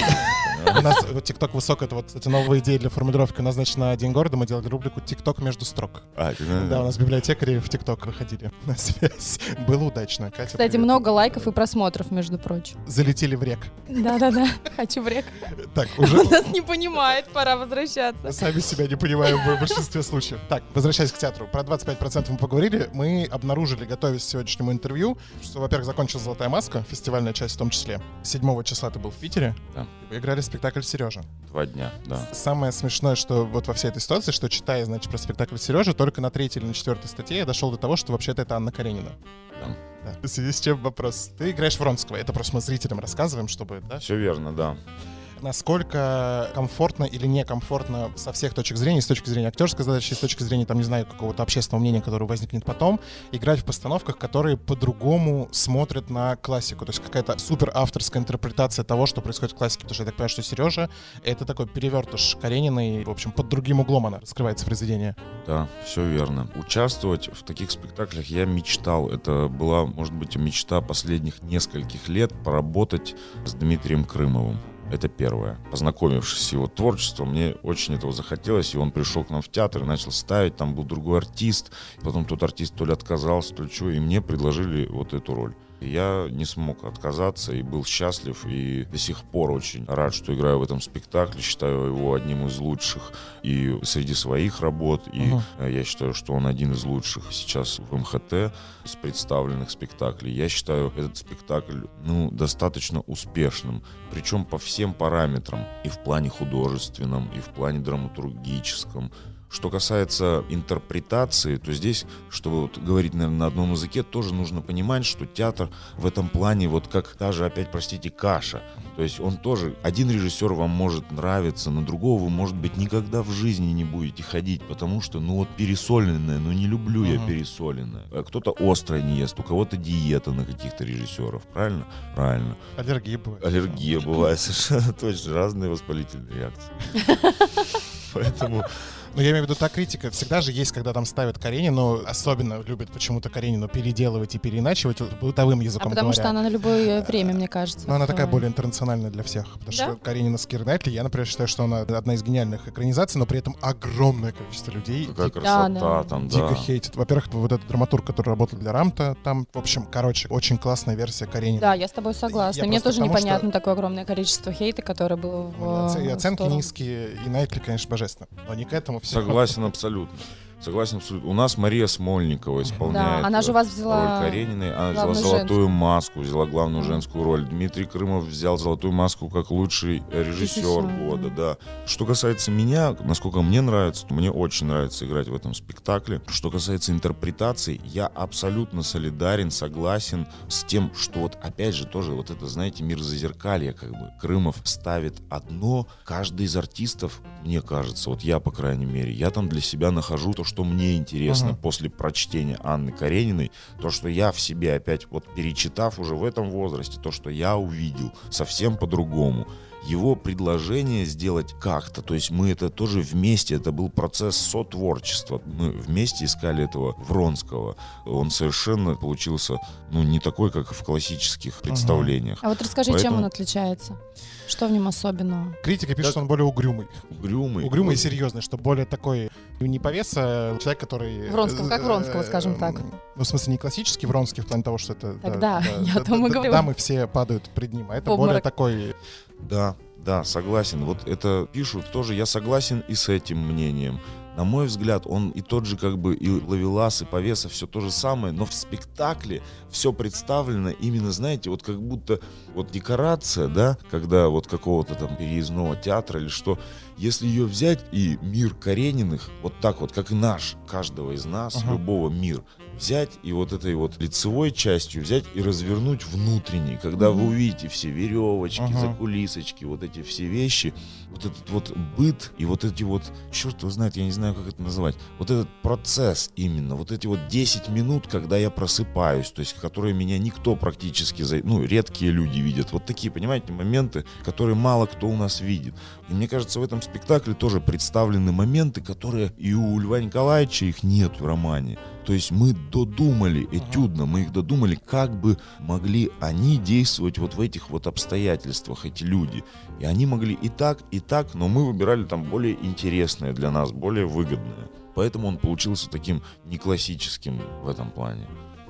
У нас ТикТок высок, это вот, кстати, новая идея для формулировки. У нас, значит, на День города мы делали рубрику ТикТок между строк. А, Да, у нас библиотекари в ТикТок выходили на связь. Было удачно. Катя, Кстати, привет. много лайков и просмотров, между прочим. Залетели в рек. Да-да-да, хочу в рек. Так, уже Он нас не понимает, пора возвращаться. мы сами себя не понимаем в большинстве случаев. Так, возвращаясь к театру. Про 25% мы поговорили. Деле, мы обнаружили, готовясь к сегодняшнему интервью, что, во-первых, закончилась «Золотая маска», фестивальная часть в том числе. 7 числа ты был в Питере. Да. Вы играли спектакль «Сережа». Два дня, да. Самое смешное, что вот во всей этой ситуации, что читая, значит, про спектакль Сережа, только на третьей или на четвертой статье я дошел до того, что вообще-то это Анна Каренина. Да. Да. В связи с чем вопрос? Ты играешь Вронского. Это просто мы зрителям рассказываем, чтобы, да? Все верно, да. Насколько комфортно или некомфортно со всех точек зрения, с точки зрения актерской задачи, с точки зрения, там, не знаю, какого-то общественного мнения, которое возникнет потом, играть в постановках, которые по-другому смотрят на классику. То есть какая-то супер авторская интерпретация того, что происходит в классике. Потому что я так понимаю, что Сережа — это такой перевертыш Карениной. В общем, под другим углом она раскрывается произведение. Да, все верно. Участвовать в таких спектаклях я мечтал. Это была, может быть, мечта последних нескольких лет поработать с Дмитрием Крымовым. Это первое. Познакомившись с его творчеством, мне очень этого захотелось, и он пришел к нам в театр и начал ставить, там был другой артист, потом тот артист то ли отказался, то ли что, и мне предложили вот эту роль. Я не смог отказаться и был счастлив, и до сих пор очень рад, что играю в этом спектакле, считаю его одним из лучших и среди своих работ, и э, я считаю, что он один из лучших сейчас в МХТ с представленных спектаклей. Я считаю этот спектакль, ну, достаточно успешным, причем по всем параметрам, и в плане художественном, и в плане драматургическом. Что касается интерпретации, то здесь, чтобы вот говорить, наверное, на одном языке, тоже нужно понимать, что театр в этом плане вот как та же, опять, простите, каша. То есть он тоже, один режиссер вам может нравиться, на другого вы, может быть, никогда в жизни не будете ходить, потому что, ну вот пересоленное, ну не люблю я пересоленное. А Кто-то острое не ест, у кого-то диета на каких-то режиссеров, правильно? Правильно. Аллергия бывает. Аллергия бывает совершенно точно, разные воспалительные реакции. Поэтому Ну, я имею в виду, та критика всегда же есть, когда там ставят Каренину, особенно любят почему-то Каренину переделывать и переиначивать бытовым А языком потому говоря. что она на любое время, мне кажется. Но она такая более интернациональная для всех. Потому Да? что Каренина с Кирой Найтли, я, например, считаю, что она одна из гениальных экранизаций, но при этом огромное количество людей какая дико, красота да. там, дико да. хейтит. Во-первых, вот этот драматург, который работал для Рамта, там, в общем, короче, очень классная версия Каренина. Да, я с тобой согласна. Я Мне тоже к тому, непонятно такое огромное количество хейта, которое было в и оценки сторону. низкие, и Найтли, конечно, божественно. Но не к этому. Согласен абсолютно. Согласен абсолютно. У нас Мария Смольникова исполняет Да, она же вас взяла роль Карениной. Она взяла золотую женскую. маску, взяла главную женскую роль. Дмитрий Крымов взял золотую маску как лучший режиссер Режиссер, года, да. да. Что касается меня, насколько мне нравится, то мне очень нравится играть в этом спектакле. Что касается интерпретации, я абсолютно солидарен, согласен с тем, что вот опять же тоже вот это, знаете, мир зазеркалья, как бы. Крымов ставит одно, каждый из артистов, мне кажется, вот я, по крайней мере, я там для себя нахожу то, что мне интересно Ага. после прочтения Анны Карениной, то, что я в себе опять, вот перечитав уже в этом возрасте, то, что я увидел совсем по-другому. Его предложение сделать как-то, то есть мы это тоже вместе, это был процесс сотворчества. Мы вместе искали этого Вронского. Он совершенно получился, ну, не такой, как в классических представлениях. А вот расскажи, чем Поэтому- он отличается? Что в нем особенного? Критика пишет, Так. что он более угрюмый. Угрюмый. Угрюмый и серьезный, что более такой не повес, а человек, который... Вронского, как Вронского, скажем так. Ну, в смысле, не классический Вронский в плане того, что это... Так да, я да, о том и говорю. Да, мы все падают пред ним, а это более такой... Да, да, согласен. Вот это пишут тоже. Я согласен и с этим мнением. На мой взгляд, он и тот же, как бы, и Лавелас, и Повеса, все то же самое, но в спектакле все представлено именно, знаете, вот как будто вот декорация, да, когда вот какого-то там переездного театра или что, если ее взять и мир Карениных, вот так вот, как и наш, каждого из нас, Ага. любого мир, взять и вот этой вот лицевой частью взять и развернуть внутренней, когда вы увидите все веревочки, Ага. закулисочки, вот эти все вещи, вот этот вот быт и вот эти вот, черт его знает, я не знаю, как это назвать, вот этот процесс именно, вот эти вот 10 минут, когда я просыпаюсь, то есть которые меня никто практически, за- ну, редкие люди видят, вот такие, понимаете, моменты, которые мало кто у нас видит. И мне кажется, в этом спектакле тоже представлены моменты, которые и у Льва Николаевича их нет в романе. То есть мы додумали этюдно, мы их додумали, как бы могли они действовать вот в этих вот обстоятельствах, эти люди. И они могли и так, и так, но мы выбирали там более интересное для нас, более выгодное. Поэтому он получился таким не классическим в этом плане.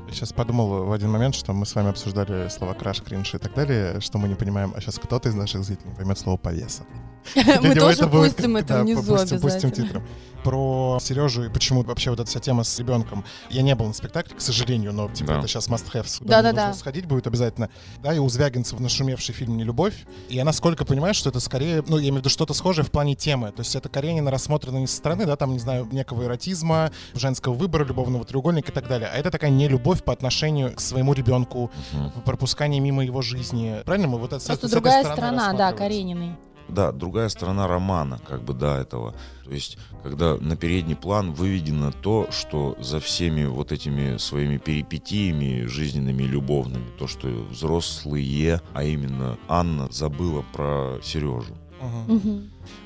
Я сейчас подумал в один момент, что мы с вами обсуждали слова краш, кринж и так далее, что мы не понимаем, а сейчас кто-то из наших зрителей поймет слово повеса. Мы тоже пустим это внизу обязательно. Про Сережу и почему вообще вот эта вся тема с ребенком. Я не был на спектакле, к сожалению, но типа это сейчас must have. Куда Да-да-да. нужно сходить будет обязательно. Да, и у Звягинцева нашумевший фильм «Нелюбовь». И я насколько понимаю, что это скорее, ну, я имею в виду что-то схожее в плане темы. То есть это Каренина рассмотрено не со стороны, да, там, не знаю, некого эротизма, женского выбора, любовного треугольника и так далее. А это такая нелюбовь по отношению к своему ребенку, пропускание мимо его жизни. Правильно мы вот это с- с Просто этой другая стороны сторона, да? Карениной. Да, другая сторона романа, как бы до этого. То есть, когда на передний план выведено то, что за всеми вот этими своими перипетиями жизненными и любовными, то, что взрослые, а именно Анна забыла про Сережу.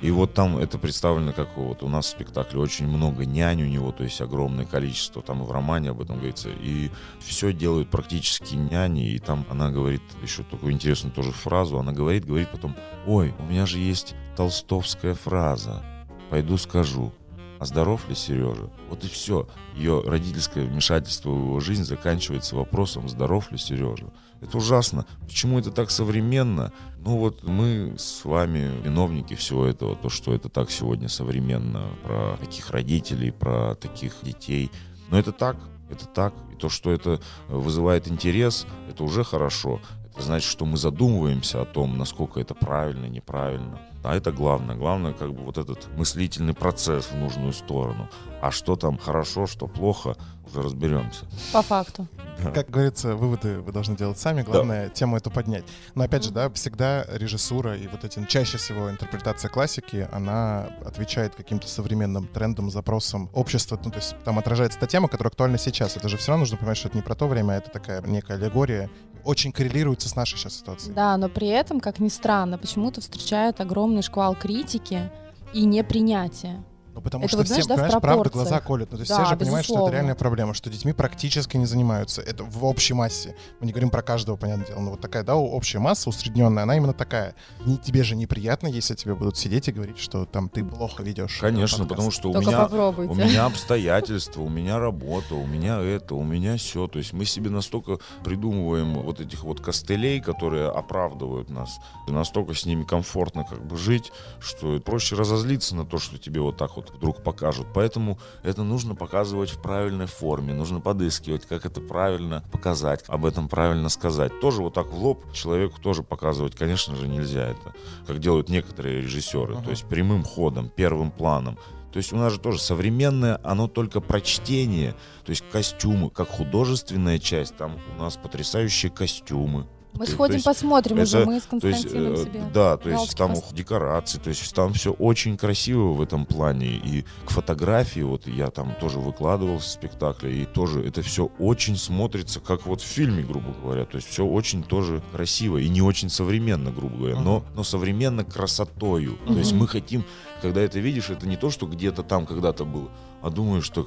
И вот там это представлено как вот у нас в спектакле очень много нянь у него, то есть огромное количество, там и в романе об этом говорится, и все делают практически няни, и там она говорит еще такую интересную тоже фразу, она говорит, говорит потом, ой, у меня же есть толстовская фраза, пойду скажу, а здоров ли Сережа? Вот и все. Ее родительское вмешательство в его жизнь заканчивается вопросом, здоров ли Сережа. Это ужасно. Почему это так современно? Ну вот мы с вами виновники всего этого, то, что это так сегодня современно, про таких родителей, про таких детей. Но это так, это так. И то, что это вызывает интерес, это уже хорошо. Это значит, что мы задумываемся о том, насколько это правильно, неправильно. А это главное. Главное, как бы вот этот мыслительный процесс в нужную сторону. А что там хорошо, что плохо, уже разберемся. По факту. Как говорится, выводы вы должны делать сами, главное тему эту поднять. Но опять же, да, всегда режиссура и вот эти, чаще всего интерпретация классики, она отвечает каким-то современным трендам, запросам общества. Ну, то есть там отражается та тема, которая актуальна сейчас. Это же все равно нужно понимать, что это не про то время, а это такая некая аллегория. Очень коррелируется с нашей сейчас ситуацией. Да, но при этом, как ни странно, почему-то встречают огромный шквал критики и непринятия. Ну, потому Это что вот, все, знаешь, да, понимаешь, правда глаза колют. Ну, то есть Да, все же понимают, что это реальная проблема, что детьми практически не занимаются. Это в общей массе. Мы не говорим про каждого, понятное дело, но вот такая, да, общая масса усредненная, она именно такая. Не, тебе же неприятно, если тебе будут сидеть и говорить, что там ты плохо ведешь. Конечно, подкаст. потому что у Только меня попробуйте. У меня обстоятельства, у меня работа, у меня это, у меня все. То есть мы себе настолько придумываем вот этих вот костылей, которые оправдывают нас. И настолько с ними комфортно как бы жить, что проще разозлиться на то, что тебе вот так вот вдруг покажут. Поэтому это нужно показывать в правильной форме, нужно подыскивать, как это правильно показать, об этом правильно сказать. Тоже вот так в лоб человеку тоже показывать, конечно же, нельзя это, как делают некоторые режиссеры. Ага. То есть прямым ходом, первым планом. То есть у нас же тоже современное, оно только прочтение. То есть костюмы, как художественная часть, там у нас потрясающие костюмы. Мы сходим, есть посмотрим уже, это- мы с То есть, Константином э, себе. да, то есть там поставим. декорации, то есть там все очень красиво в этом плане. И к фотографии, вот я там тоже выкладывал в спектакле, и тоже это все очень смотрится, как вот в фильме, грубо говоря. То есть все очень тоже красиво и не очень современно, грубо говоря, но, но современно красотою. То есть мы хотим, когда это видишь, это не то, что где-то там когда-то было, а думаешь так,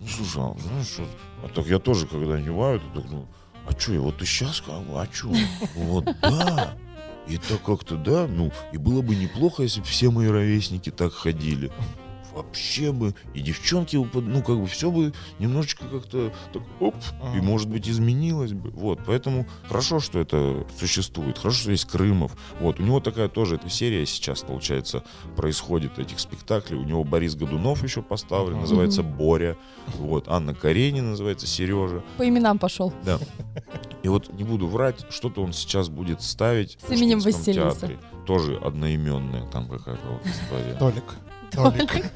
ну слушай, а знаешь, что, а так я тоже, когда одеваю, то так, ну, а что, я вот и сейчас бы, а что? Вот да. И так как-то, да, ну, и было бы неплохо, если бы все мои ровесники так ходили. Вообще бы, и девчонки, ну, как бы все бы немножечко как-то так, оп, и, Ага. может быть, изменилось бы. Вот, поэтому хорошо, что это существует, хорошо, что есть Крымов. Вот, у него такая тоже эта серия сейчас, получается, происходит этих спектаклей. У него Борис Годунов еще поставлен, Ага. называется. Боря. Вот, Анна Каренина называется Сережа. По именам пошел. Да. И вот не буду врать, что-то он сейчас будет ставить С именем Василиса. театре. Тоже одноименная там какая-то вот история. Толик. Толик.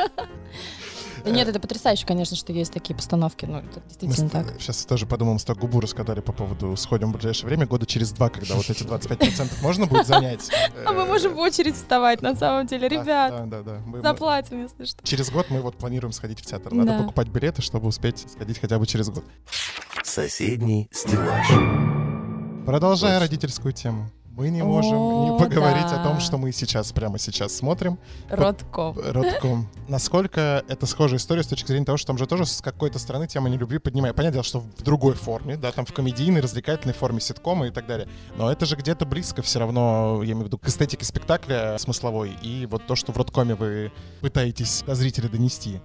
Нет, это потрясающе, конечно, что есть такие постановки. Ну, это Мы действительно так. сейчас тоже подумаем, что губу рассказали по поводу «Сходим в ближайшее время», года через два, когда вот эти 25% можно будет занять. А мы Э, можем в очередь вставать, на самом деле, ребят. Да, да, да. Заплатим, если что. Через год мы вот планируем сходить в театр. Надо покупать билеты, чтобы успеть сходить хотя бы через год. Соседний стеллаж. Продолжая родительскую тему. Мы не можем не О, поговорить о да. том, что мы сейчас, прямо сейчас смотрим. Родком. Родком. Насколько это схожая история с точки зрения того, что там же тоже с какой-то стороны тема нелюбви поднимает. Понятное дело, что в другой форме, да, там в комедийной, развлекательной форме ситкома и так далее. Но это же где-то близко все равно, я имею в виду, к эстетике спектакля смысловой и вот то, что в родкоме вы пытаетесь до зрителя донести.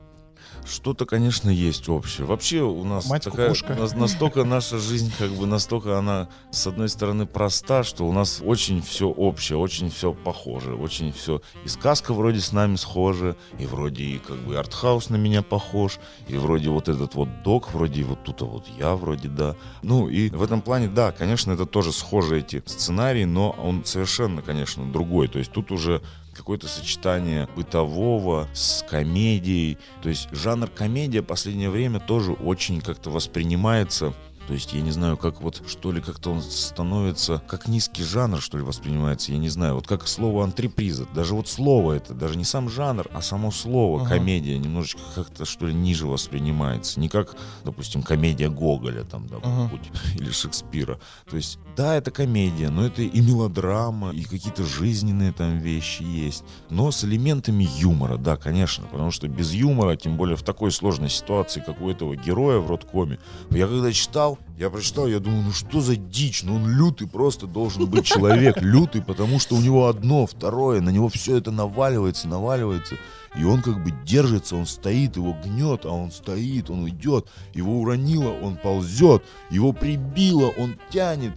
Что-то, конечно, есть общее. Вообще у нас Мать такая, кукушка. нас настолько наша жизнь, как бы настолько она, с одной стороны, проста, что у нас очень все общее, очень все похоже, очень все. И сказка вроде с нами схожа, и вроде и как бы артхаус на меня похож, и вроде вот этот вот док, вроде вот тут а вот я вроде, да. Ну и в этом плане, да, конечно, это тоже схожи эти сценарии, но он совершенно, конечно, другой. То есть тут уже какое-то сочетание бытового с комедией. То есть жанр комедия в последнее время тоже очень как-то воспринимается то есть я не знаю, как вот, что ли, как-то он становится, как низкий жанр, что ли, воспринимается, я не знаю. Вот как слово антреприза, даже вот слово это, даже не сам жанр, а само слово, Ага. комедия, немножечко как-то, что ли, ниже воспринимается. Не как, допустим, комедия Гоголя там, да, Ага. будь, или Шекспира. То есть, да, это комедия, но это и мелодрама, и какие-то жизненные там вещи есть, но с элементами юмора, да, конечно, потому что без юмора, тем более в такой сложной ситуации, как у этого героя в родкоме, я когда читал, я прочитал, я думаю, ну что за дичь, ну он лютый просто должен быть человек, лютый, потому что у него одно, второе, на него все это наваливается, наваливается, и он как бы держится, он стоит, его гнет, а он стоит, он идет, его уронило, он ползет, его прибило, он тянет.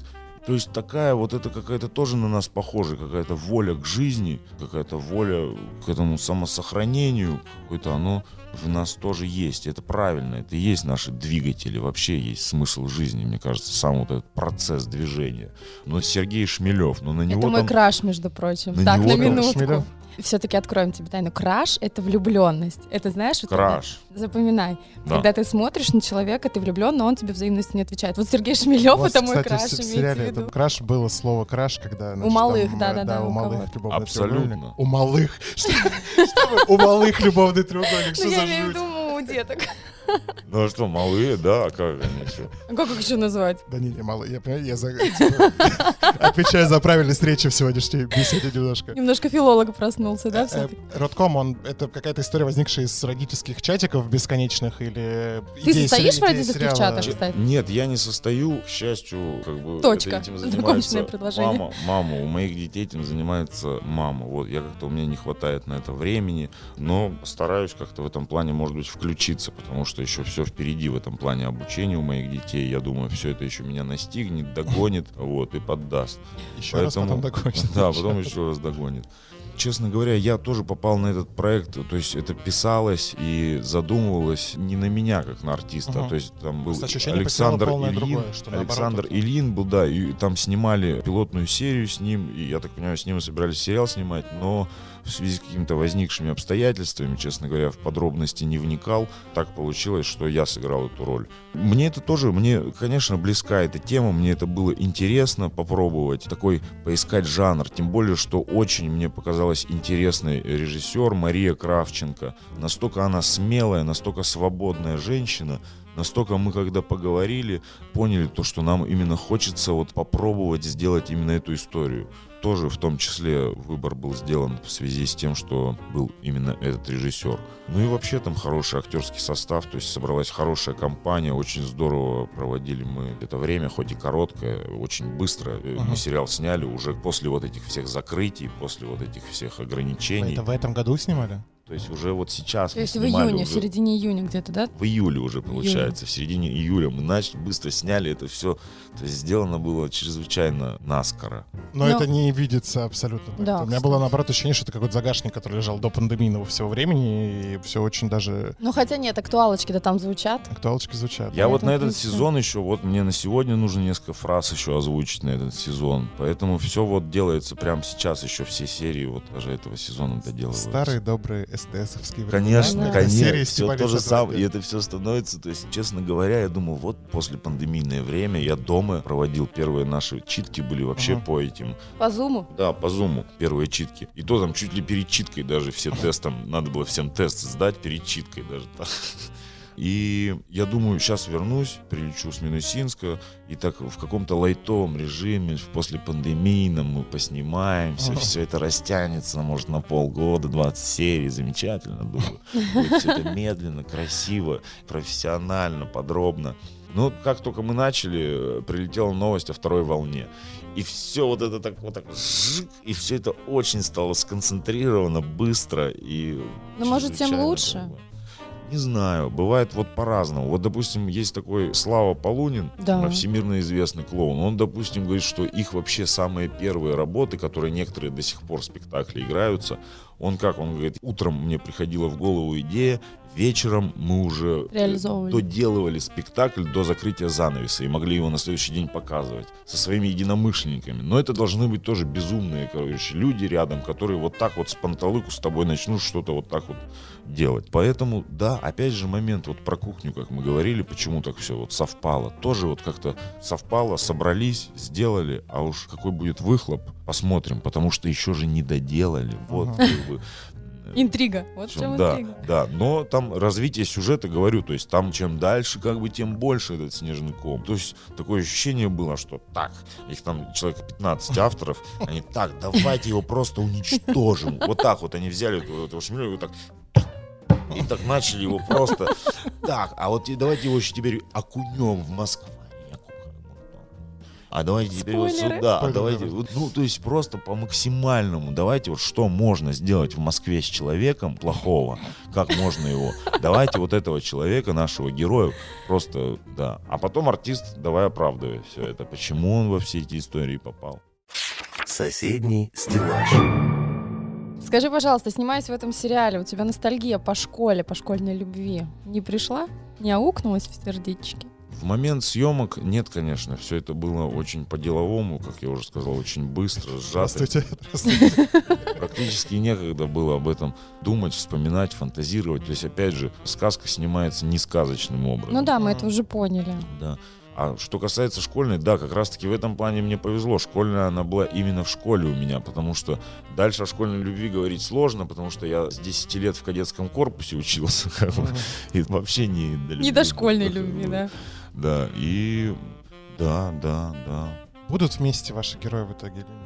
То есть такая вот это какая-то тоже на нас похожа, какая-то воля к жизни, какая-то воля к этому самосохранению, какое-то оно в нас тоже есть. Это правильно, это и есть наши двигатели, вообще есть смысл жизни, мне кажется, сам вот этот процесс движения. Но Сергей Шмелев, ну на него Это мой там... краш, между прочим. На так, него на минутку. Шмелев? Все-таки откроем тебе тайну. Краш — это влюбленность. Это знаешь, вот Краш. Запоминай. Да. Когда ты смотришь на человека, ты влюблен, но он тебе взаимностью не отвечает. Вот Сергей Шмелев У это мой кстати, краш, в сериале это краш было слово краш, когда значит, малых, там, да-да-да, у у малых любовный Абсолютно. треугольник. У малых. У малых любовный треугольник. Ну, Что я за имею в жуть? виду у деток. Ну а что, малые, да, а как они что? А Как их еще назвать? Да не, не, малые. Я понимаю, я за- типа, отвечаю за правильность речи в сегодняшней беседе немножко. Немножко филолог проснулся, да, Э, все-таки? Родком, он это какая-то история, возникшая из родительских чатиков бесконечных или Ты идеи состоишь сери- в родительских сериала? чатах, кстати? Нет, я не состою, к счастью, как бы Точка. это этим Законченное занимается предложение. мама. Мама, у моих детей этим занимается мама. Вот я как-то у меня не хватает на это времени, но стараюсь как-то в этом плане, может быть, включиться, потому что еще все впереди в этом плане обучения у моих детей. Я думаю, все это еще меня настигнет, догонит, вот и поддаст. Еще раз потом докончим. Да, потом еще раз догонит. Честно говоря, я тоже попал на этот проект, то есть это писалось и задумывалось не на меня, как на артиста, Мгм. то есть там был Александр Ильин, другое, что наоборот Александр это- Ильин был, да, и там снимали пилотную серию с ним, и я так понимаю, с ним собирались сериал снимать, но в связи с какими-то возникшими обстоятельствами, честно говоря, в подробности не вникал, так получилось, что я сыграл эту роль. Мне это тоже, мне, конечно, близка эта тема, мне это было интересно попробовать, такой поискать жанр, тем более, что очень мне показалась интересной режиссер Мария Кравченко. Настолько она смелая, настолько свободная женщина, Настолько мы, когда поговорили, поняли то, что нам именно хочется вот попробовать сделать именно эту историю. Тоже в том числе выбор был сделан в связи с тем, что был именно этот режиссер. Ну и вообще там хороший актерский состав, то есть собралась хорошая компания, очень здорово проводили мы это время, хоть и короткое, очень быстро. Ага. Мы сериал сняли уже после вот этих всех закрытий, после вот этих всех ограничений. Это в этом году снимали? То есть уже вот сейчас То мы есть в июне, в уже- середине июня где-то, да? в июле уже получается, в середине июля мы начали, быстро сняли это все. То есть сделано было чрезвычайно наскоро. Но Но- это не видится абсолютно. Да, У меня было, наоборот, ощущение, что это какой-то загашник, который лежал до пандемийного всего времени, и все очень даже Ну хотя нет, актуалочки-то там звучат. актуалочки звучат. Я вот на этот всё. сезон еще, вот мне на сегодня нужно несколько фраз еще озвучить на этот сезон. Поэтому все вот делается прямо сейчас, еще все серии вот даже этого сезона доделываются. Старые добрые СТСовские времена. Конечно, Да. конечно, все то же самое, и это все становится, то есть, честно говоря, я думал, вот после пандемийное время я дома проводил первые наши читки были вообще Ага. по этим По зуму. Да, по зуму первые читки. И то там чуть ли перед читкой даже все тестом, надо было всем тест сдать перед читкой даже. И я думаю, сейчас вернусь, прилечу с Минусинска, и так в каком-то лайтовом режиме, в послепандемийном мы поснимаемся, Ага. все это растянется, может, на полгода, 20 серий, замечательно, думаю. Будет все это медленно, красиво, профессионально, подробно. Ну, как только мы начали, прилетела новость о второй волне. И все вот это так вот так жик, и все это очень стало сконцентрировано, быстро и. Ну, может, тем лучше? дорого. Не знаю, бывает вот по-разному. Вот, допустим, есть такой Слава Полунин, Да. всемирно известный клоун. Он, допустим, говорит, что их вообще самые первые работы, которые некоторые до сих пор в спектакле играются, он как, он говорит, утром мне приходила в голову идея, вечером мы уже э, доделывали спектакль до закрытия занавеса и могли его на следующий день показывать со своими единомышленниками. Но это должны быть тоже безумные, короче, люди рядом, которые вот так вот с панталыку с тобой начнут что-то вот так вот делать. Поэтому, да, опять же момент вот про кухню, как мы говорили, почему так все вот совпало. Тоже вот как-то совпало, собрались, сделали, а уж какой будет выхлоп, посмотрим, потому что еще же не доделали. Вот, Ага. Интрига. Вот в чем- чем да, интрига. да, но там развитие сюжета, говорю, то есть там чем дальше, как бы, тем больше этот снежный ком. То есть такое ощущение было, что так, их там человек 15 авторов, они так, давайте его просто уничтожим. Вот так вот они взяли этого, Шмелева и вот так и так начали его просто так, а вот давайте его еще теперь окунем в Москву. А давайте теперь вот Спойлеры. сюда, а Спойлеры, давайте, давай. вот, ну, то есть просто по максимальному, давайте вот что можно сделать в Москве с человеком плохого, как можно его, давайте вот этого человека, нашего героя, просто, да, а потом артист, давай оправдывай все это, почему он во все эти истории попал. Соседний стеллаж. Скажи, пожалуйста, снимаясь в этом сериале, у тебя ностальгия по школе, по школьной любви не пришла? Не аукнулась в сердечке? В момент съемок нет, конечно, все это было очень по-деловому, как я уже сказал, очень быстро, сжато. Здравствуйте. Здравствуйте. Практически некогда было об этом думать, вспоминать, фантазировать. То есть, опять же, сказка снимается не сказочным образом. Ну да, мы это уже поняли. Да. А что касается школьной, да, как раз-таки в этом плане мне повезло. Школьная она была именно в школе у меня, потому что дальше о школьной любви говорить сложно, потому что я с 10 лет в кадетском корпусе учился, как бы, и вообще не до Не любви до был. школьной любви, да. Да, и да, да, да. Будут вместе ваши герои в итоге или нет?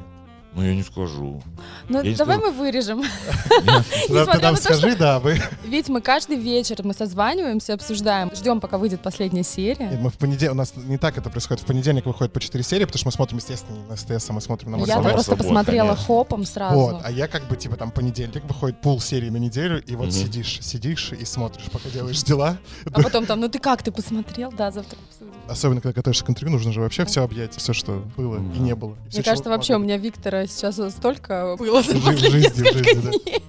Ну, я не скажу. Ну, Я давай скажу. мы вырежем. Ты нам скажи, да, вы... Ведь мы каждый вечер мы созваниваемся, обсуждаем, ждем, пока выйдет последняя серия. мы в понедельник, у нас не так это происходит. В понедельник выходит по 4 серии, потому что мы смотрим, естественно, не на СТС, а мы смотрим на Я просто посмотрела хопом сразу. Вот, а я как бы, типа, там понедельник выходит пол серии на неделю, и вот сидишь, сидишь и смотришь, пока делаешь дела. А потом там, ну ты как, ты посмотрел? Да, завтра. Особенно, когда готовишься к интервью, нужно же вообще все объять, все, что было и не было. Мне кажется, вообще у меня Виктора сейчас столько было за последние несколько дней.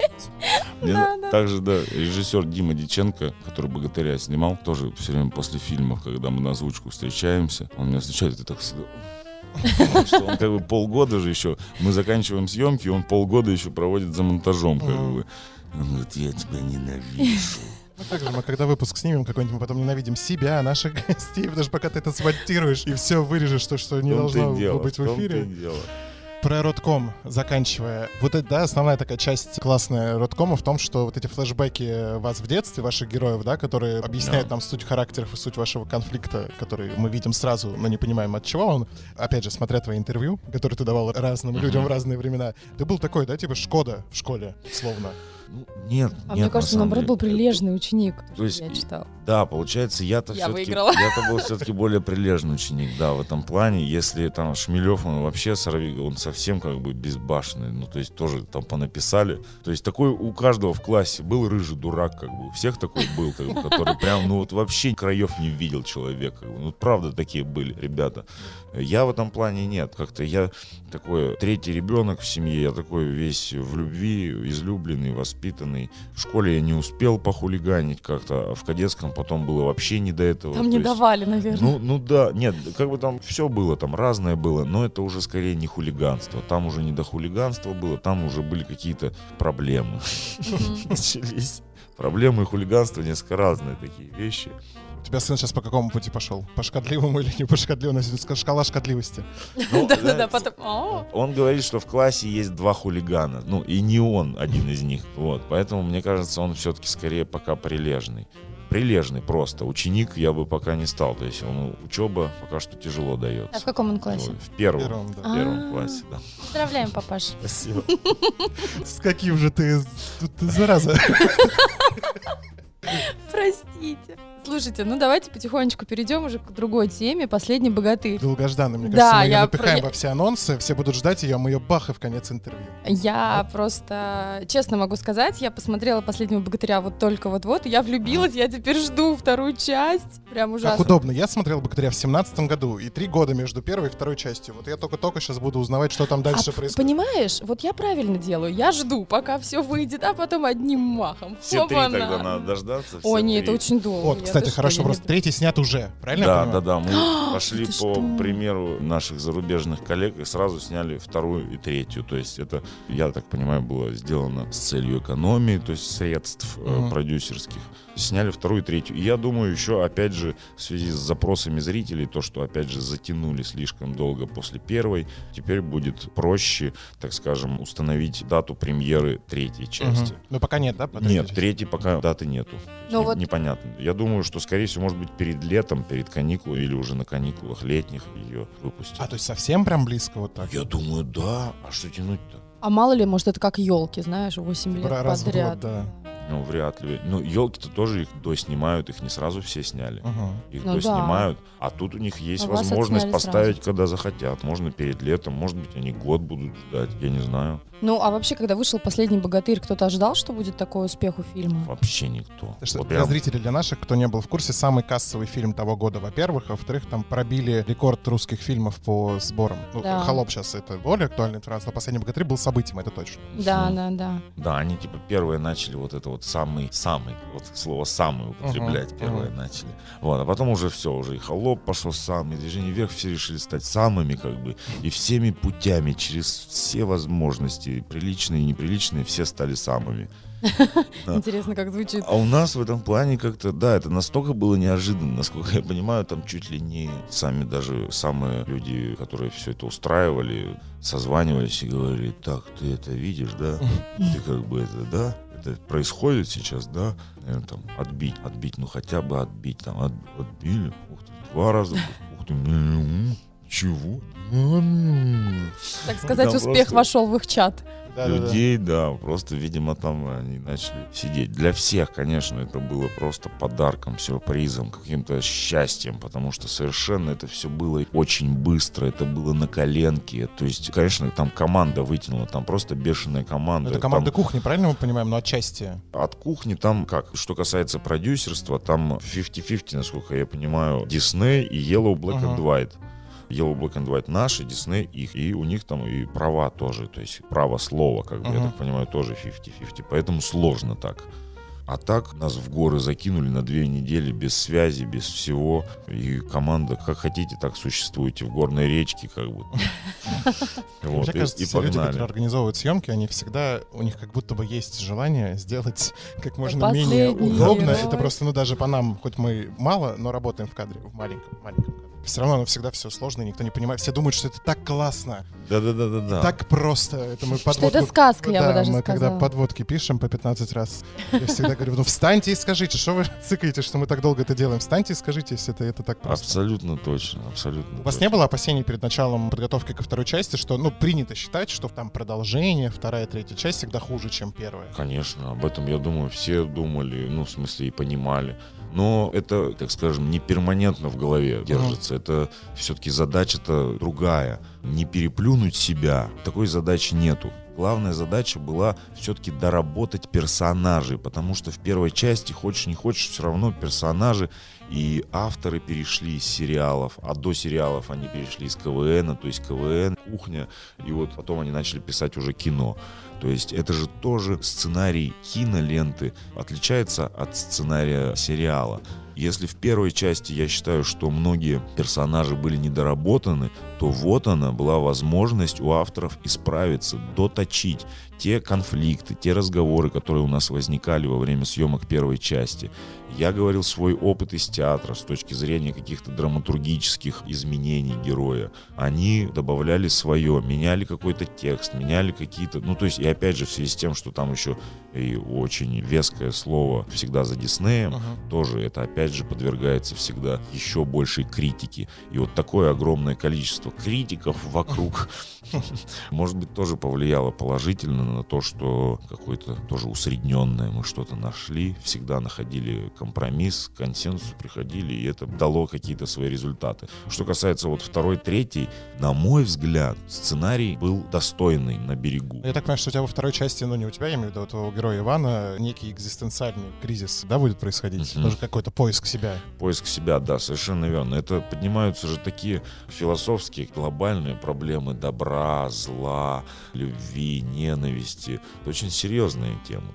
Мне Да, да. Также, да, режиссер Дима Диченко, который «Богатыря» снимал, тоже все время после фильмов, когда мы на озвучку встречаемся, он меня встречает и так всегда... Что он как бы полгода же еще, мы заканчиваем съемки, и он полгода еще проводит за монтажом, как бы. Он говорит, я тебя ненавижу. Ну, так же мы, когда выпуск снимем какой-нибудь, мы потом ненавидим себя, наших гостей, потому что пока ты это смонтируешь и все вырежешь, то, что не должно дело, быть в том-то эфире. Про Родком, заканчивая. Вот это, да, основная такая часть классная Родкома в том, что вот эти флешбеки вас в детстве, ваших героев, да, которые объясняют Да. нам суть характеров и суть вашего конфликта, который мы видим сразу, но не понимаем от чего он. Опять же, смотря твои интервью, которые ты давал разным Мгм. людям в разные времена, ты был такой, да, типа Шкода в школе, словно. Ну, нет, А нет, мне на кажется, самом наоборот, деле. был прилежный ученик. То есть Я читала. Да, получается, я-то Я все-таки... Я-то был все-таки более прилежный ученик, да, в этом плане. Если там Шмелев, он вообще сорви, он совсем как бы безбашенный. Ну, то есть тоже там понаписали. То есть такой у каждого в классе был рыжий дурак, как бы. У всех такой был, как бы, который прям, ну вот вообще краев не видел человек. Как бы. Ну, правда, такие были ребята. Я в этом плане нет. Как-то я такой третий ребенок в семье, я такой весь в любви, излюбленный, воспитанный. В школе я не успел похулиганить как-то, а в кадетском потом было вообще не до этого. Там не есть- давали, наверное. Ну, ну да, нет, как бы там все было, там разное было, но это уже скорее не хулиганство. Там уже не до хулиганства было, там уже были какие-то проблемы. Начались. Проблемы и хулиганство несколько разные такие вещи. У тебя сын сейчас по какому пути пошел? По шкодливому или не по шкодливому? У нас есть шкала шкодливости. Ну, Да-да-да, потом... О, Он говорит, что в классе есть два хулигана. Ну, и не он один из них. Вот. Поэтому, мне кажется, он все-таки скорее пока прилежный. Прилежный просто. Ученик я бы пока не стал. То есть он учеба пока что тяжело А в дается. каком он классе? Вот, в первом. Первым, да. В первом А. классе, да. Поздравляем, папаш. Спасибо. С каким же ты, ты зараза? Простите. Слушайте, ну давайте потихонечку перейдем уже к другой теме. Последний богатырь. Долгожданный, мне Да, кажется, мы ее я напихаем про- во все анонсы, все будут ждать ее, мы ее бах и в конец интервью. Я просто честно могу сказать, я посмотрела последнего богатыря вот только вот-вот, и я влюбилась, я теперь жду вторую часть. Прям Как ужасно. удобно. Я смотрел «Богатыря» в семнадцатом году, и три года между первой и второй частью. Вот я только-только сейчас буду узнавать, что там дальше А, происходит. Понимаешь, вот я правильно делаю. Я жду, пока все выйдет, а потом одним махом. Все три тогда надо дождаться. О, нет, три. это очень долго. Вот, кстати, вопрос. д- Третий снят уже, правильно Да, да, да. Мы пошли по примеру наших зарубежных коллег и сразу сняли вторую и третью. То есть это, я так понимаю, было сделано с целью экономии, то есть средств э, продюсерских. Сняли вторую и третью. И я думаю, еще, опять же, в связи с запросами зрителей, то, что, опять же, затянули слишком долго после первой, теперь будет проще, так скажем, установить дату премьеры третьей части. Мгм. Ну, пока нет, да? Нет, третьей пока даты нету. Ну Не- вот- Непонятно. Я думаю, что, скорее всего, может быть, перед летом, перед каникулами или уже на каникулах летних ее выпустят. А, то есть совсем прям близко вот так? Я думаю, да. А что тянуть-то? А мало ли, может, это как елки, знаешь, 8 лет Раз в год, подряд. да. Ну, вряд ли. Ну, елки-то тоже их доснимают, их не сразу все сняли. Мгм. Их Ну да. доснимают, а тут у них есть А возможность поставить, сразу. когда захотят. Можно перед летом, может быть, они год будут ждать, я не знаю. Ну, а вообще, когда вышел «Последний богатырь», кто-то ожидал, что будет такой успех у фильма? Вообще никто. Это что, Вот для прям зрителей, для наших, кто не был в курсе, самый кассовый фильм того года, во-первых, а во-вторых, там пробили рекорд русских фильмов по сборам. Ну, Да. «Холоп» сейчас это более актуальная информация, но «Последний богатырь» был событием, это точно. Да, да, да. Да, они типа первые начали вот это вот самый, самый, вот слово самый употреблять Мгм, первые мгм. начали. Вот, а потом уже все, уже и холоп пошел сам, и движение вверх все решили стать самыми, как бы, и всеми путями, через все возможности, приличные и неприличные, все стали самыми. Да. Интересно, как звучит. А у нас в этом плане как-то, да, это настолько было неожиданно, насколько я понимаю, там чуть ли не сами даже самые люди, которые все это устраивали, созванивались и говорили, так, ты это видишь, да? Ты как бы это, да? Это происходит сейчас, да? Наверное, там отбить, отбить, ну хотя бы отбить, там от- отбили, ух ты, два раза, ух ты, чего? Так сказать, Там успех просто- вошел в их чат. Да-да-да. людей, да, просто, видимо, там они начали сидеть. Для всех, конечно, это было просто подарком, сюрпризом, каким-то счастьем, потому что совершенно это все было очень быстро, это было на коленке. То есть, конечно, там команда вытянула, там просто бешеная команда. Это команда Там кухни, правильно мы понимаем? Ну, отчасти. от кухни там как? Что касается продюсерства, там 50-50, насколько я понимаю, Disney и Yellow Black and Ага. White. Yellow Black and White наши, Disney их. И у них там и права тоже, то есть право слова, как бы, я Ага. так понимаю, тоже 50-50. Поэтому сложно так. А так нас в горы закинули на две недели без связи, без всего. И команда, как хотите, так существуете в горной речке, как бы. Вот, Мне и- кажется, и все люди, которые организовывают съемки, они всегда, у них как будто бы есть желание сделать как можно Последний менее удобно. герой. Это просто, ну, даже по нам, хоть мы мало, но работаем в кадре, в маленьком, маленьком кадре. Все равно оно всегда все сложно, и никто не понимает. Все думают, что это так классно, Да-да-да-да-да. так просто. Это мы Что подводку... это сказка, я да, бы даже мы когда сказала. подводки пишем по 15 раз, я всегда говорю, ну встаньте и скажите, что вы цикаете, что мы так долго это делаем. Встаньте и скажите, если это, это так просто. Абсолютно точно, абсолютно У вас точно. не было опасений перед началом подготовки ко второй части, что, ну, принято считать, что там продолжение, вторая, третья часть всегда хуже, чем первая? Конечно, об этом, я думаю, все думали, ну, в смысле, и понимали. Но это, так скажем, не перманентно в голове держится. Это все-таки задача-то другая. Не переплюнуть себя, такой задачи нету. Главная задача была все-таки доработать персонажей, потому что в первой части, хочешь не хочешь, все равно персонажи и авторы перешли из сериалов, а до сериалов они перешли из КВН, то есть КВН, кухня, и вот потом они начали писать уже кино. То есть это же тоже сценарий киноленты отличается от сценария сериала. Если в первой части я считаю, что многие персонажи были недоработаны, то вот она была возможность у авторов исправиться, доточить те конфликты, те разговоры, которые у нас возникали во время съемок первой части. Я говорил свой опыт из театра с точки зрения каких-то драматургических изменений героя. Они добавляли свое, меняли какой-то текст, меняли какие-то... Ну, то есть, и опять же, в связи с тем, что там еще и очень веское слово всегда за Диснеем, Ага. тоже это опять опять же подвергается всегда еще большей критике. И вот такое огромное количество критиков вокруг, может быть, тоже повлияло положительно на то, что какое-то тоже усредненное мы что-то нашли, всегда находили компромисс, к консенсусу приходили, и это дало какие-то свои результаты. Что касается вот второй, третий, на мой взгляд, сценарий был достойный на берегу. Я так понимаю, что у тебя во второй части, ну не у тебя, я имею в виду, у твоего героя Ивана, некий экзистенциальный кризис, да, будет происходить? Мгм. Тоже какой-то поиск себя. Поиск себя, да, совершенно верно. Это поднимаются же такие философские, глобальные проблемы добра, зла, любви, ненависти. Это очень серьезные темы.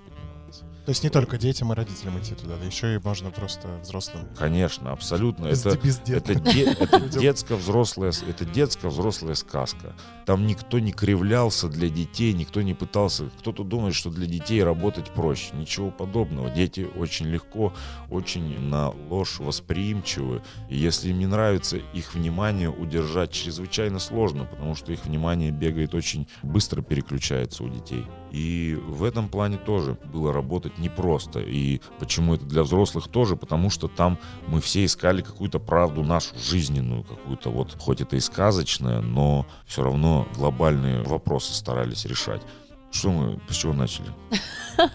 То есть не только детям и родителям идти туда, да еще и можно просто взрослым. Конечно, абсолютно. Без- Это, это, де- это детско-взрослая, это детско-взрослая сказка. Там никто не кривлялся для детей, никто не пытался. Кто-то думает, что для детей работать проще. Ничего подобного. Дети очень легко, очень на ложь восприимчивы. И если им не нравится, их внимание удержать чрезвычайно сложно, потому что их внимание бегает очень быстро, переключается у детей. И в этом плане тоже было работать непросто. И почему это для взрослых тоже? Потому что там мы все искали какую-то правду нашу, жизненную какую-то, вот хоть это и сказочная, но все равно глобальные вопросы старались решать. Что мы, с чего начали?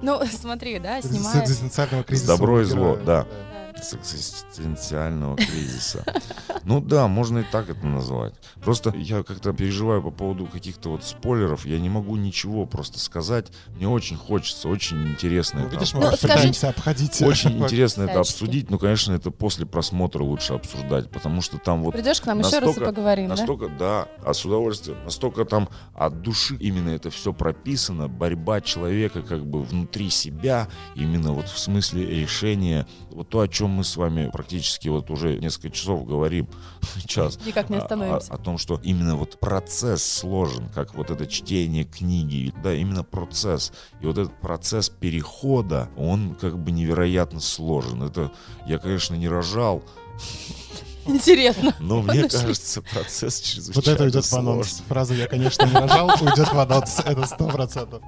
Ну, смотри, да, С снимая... экзистенциального кризиса. Добро и зло, да. С экзистенциального кризиса. Ну да, можно и так это назвать. Просто я как-то переживаю по поводу каких-то вот спойлеров. Я не могу ничего просто сказать. Мне очень хочется, очень интересно Ну, это видишь, мы Ну, скажи- пытаемся обходить. Очень интересно это обсудить, но, конечно, это после просмотра лучше обсуждать, потому что там вот Придешь к нам еще раз и настолько- поговорим, да? настолько, да, а с удовольствием, настолько там от души именно это все прописано, борьба человека как бы внутри себя, именно вот в смысле решения, вот то, о чем мы с вами практически вот уже несколько часов говорим, час, Никак не о- остановимся. О, о том, что именно вот процесс сложен, как вот это чтение книги, да, именно процесс. И вот этот процесс перехода, он как бы невероятно сложен. Это я, конечно, не рожал, Интересно. но мне Подожди. кажется, процесс Вот чрезвычайно это уйдет в анонс. Фраза «я, конечно, не рожал» уйдет в анонс. Это сто процентов.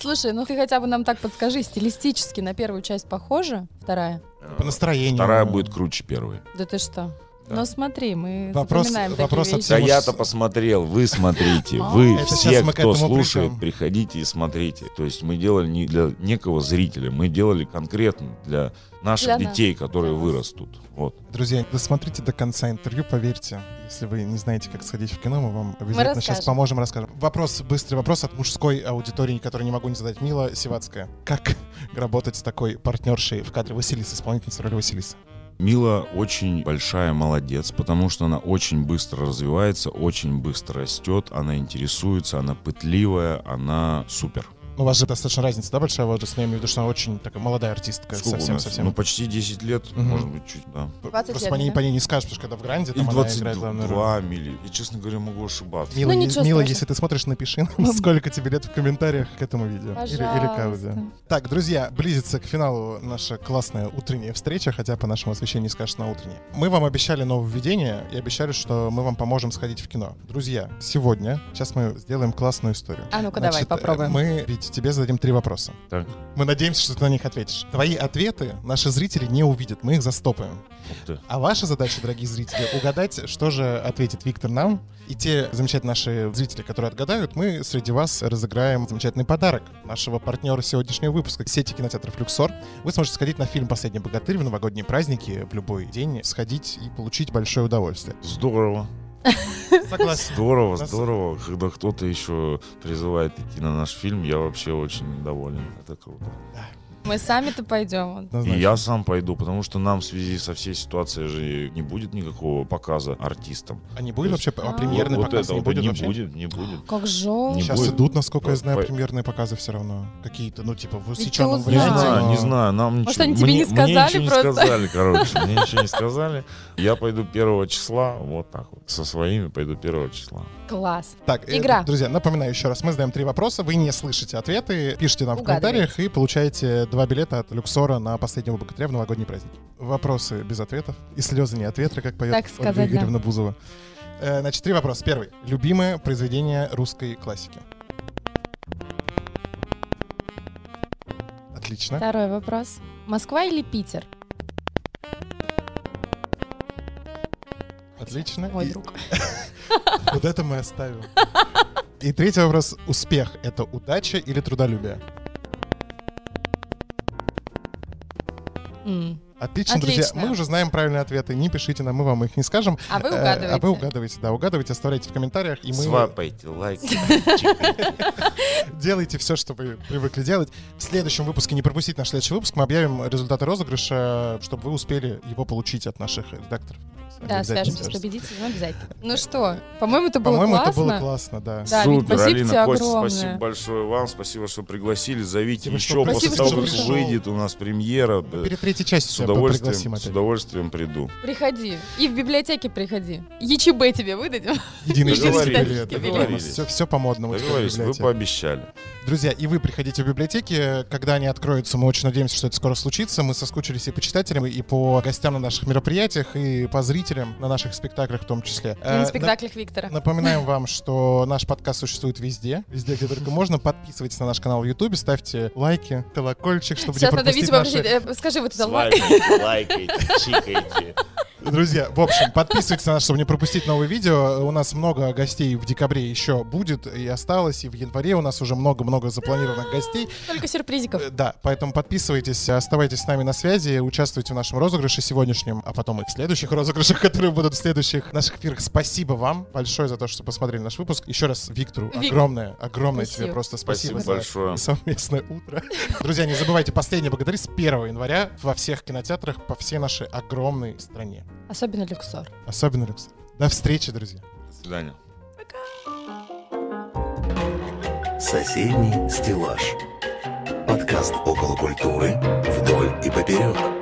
Слушай, ну ты хотя бы нам так подскажи, стилистически на первую часть похожа? Вторая? По настроению. Вторая будет круче первой. Да ты что? Да. Ну смотри, мы Вопрос- запоминаем вопрос такие от вещи. Да я-то посмотрел, вы смотрите, А. вы все, кто слушает, приходите и смотрите. То есть мы делали не для некого зрителя, мы делали конкретно для наших Для нас, детей, которые для вырастут. Вот. Друзья, досмотрите до конца интервью, поверьте. Если вы не знаете, как сходить в кино, мы вам обязательно сейчас поможем, расскажем. Вопрос, быстрый вопрос от мужской аудитории, который не могу не задать. Мила Сивацкая. Как работать с такой партнершей в кадре Василиса, исполнительница роли Василиса? Мила очень большая молодец, потому что она очень быстро развивается, очень быстро растет, она интересуется, она пытливая, она супер. Ну, у вас же достаточно разница, да, большая возраст? Я имею в виду, что она очень такая молодая артистка. Сколько у совсем, нас? совсем. Ну, почти 10 лет, Мгм. может быть, чуть, да. 20 Просто лет, по ней, да? по ней не скажешь, потому что когда в Гранде, Или там она играет главную роль. 22 мили. Я, честно говоря, могу ошибаться. Мила, Ну, ничего Мила, страшного. если ты смотришь, напиши нам, сколько тебе лет в комментариях к этому видео. Или, или к аудио. Так, друзья, близится к финалу наша классная утренняя встреча, хотя по нашему освещению не скажешь на утреннее. Мы вам обещали нововведение и обещали, что мы вам поможем сходить в кино. Друзья, сегодня, сейчас мы сделаем классную историю. А ну-ка давай, Значит, попробуем. Мы ведь тебе зададим три вопроса. Так. Мы надеемся, что ты на них ответишь. Твои ответы наши зрители не увидят, мы их застопаем. А ваша задача, дорогие зрители, угадать, что же ответит Виктор нам. И те замечательные наши зрители, которые отгадают, мы среди вас разыграем замечательный подарок нашего партнера сегодняшнего выпуска сети кинотеатров «Люксор». Вы сможете сходить на фильм «Последний богатырь» в новогодние праздники в любой день, сходить и получить большое удовольствие. Здорово. Согласен. Здорово, здорово. Когда кто-то еще призывает идти на наш фильм, я вообще очень доволен. Это круто. Мы сами-то пойдем. Однозначно. И я сам пойду, потому что нам в связи со всей ситуацией же не будет никакого показа артистам. А не будет вообще, а А, премьерный вот показ не будет не будет, не будет. Как. Не Сейчас будет. идут, насколько я знаю, По- премьерные показы все равно. Какие-то, ну, типа, в ты усеченном узнаешь? Не знаю, не знаю, нам Может, ничего, они тебе не мне- мне сказали ничего просто? не сказали, короче, мне ничего не сказали. Я пойду первого числа, вот так вот, со своими пойду первого числа. Класс. Так, э, Игра. друзья, напоминаю еще раз, мы задаем три вопроса, вы не слышите ответы, пишите нам в комментариях и получаете два билета от Люксора на последнего богатыря в новогодний праздник. Вопросы без ответов и слезы не от ветра, как поет так сказать, Ольга Игоревна да. Бузова. Э, значит, три вопроса. Первый. Любимое произведение русской классики? Отлично. Второй вопрос. Москва или Питер? Отлично. Мой и... друг. Вот это мы оставим. И третий вопрос. Успех — это удача или трудолюбие? М. Отлично, друзья. Отлично. Мы уже знаем правильные ответы. Не пишите нам, мы вам их не скажем. А вы Э, угадываете. А вы угадываете, да, угадывайте, оставляйте в комментариях. И мы Свапайте лайки. делайте все, что вы привыкли делать. В следующем выпуске, не пропустите наш следующий выпуск, мы объявим результаты розыгрыша, чтобы вы успели его получить от наших редакторов. Да, Обязательно свяжемся с победителем обязательно. Ну что, по-моему, это было По-моему, это классно. было классно, да. Да, Супер, спасибо тебе Алина, Костя, огромное. спасибо большое вам, спасибо, что пригласили. Зовите Спасибо, еще что после пришел. того, как Спасибо, что выйдет у нас премьера. э, Перед третьей частью С удовольствием, опять. с удовольствием приду. Приходи. И в библиотеке приходи. ЕЧБ тебе выдадим. Единый билет. договорились. Все, все по модному. теперь в Договорились, вы пообещали. Друзья, и вы приходите в библиотеки, когда они откроются, мы очень надеемся, что это скоро случится. Мы соскучились и по читателям, и по гостям на наших мероприятиях, и по зрителям на наших спектаклях в том числе. И на Э, спектаклях Виктора. Напоминаем вам, что наш подкаст существует везде, везде, где только можно. Подписывайтесь на наш канал в Ютубе, ставьте лайки, колокольчик, чтобы Сейчас не надо пропустить Витю наши... попросить. э, Скажи вот это лайк. Свайпайте, лайкайте, чикайте. Друзья, в общем, подписывайтесь на нас, чтобы не пропустить новые видео. У нас много гостей в декабре еще будет и осталось, и в январе у нас уже много-много запланированных гостей. Только сюрпризиков. Э, Да, поэтому подписывайтесь, оставайтесь с нами на связи, участвуйте в нашем розыгрыше сегодняшнем, а потом и в следующих розыгрышах, которые будут в следующих наших эфирах. Спасибо вам большое за то, что посмотрели наш выпуск. Еще раз Виктору Вик- огромное, огромное Спасибо. тебе просто спасибо, Спасибо большое. за совместное утро. Друзья, не забывайте, последний благодари с 1 января во всех кинотеатрах по всей нашей огромной стране. Особенно люксор. Особенно люкс. До встречи, друзья. До свидания. Соседний стеллаж. Подкаст около культуры вдоль и поперек.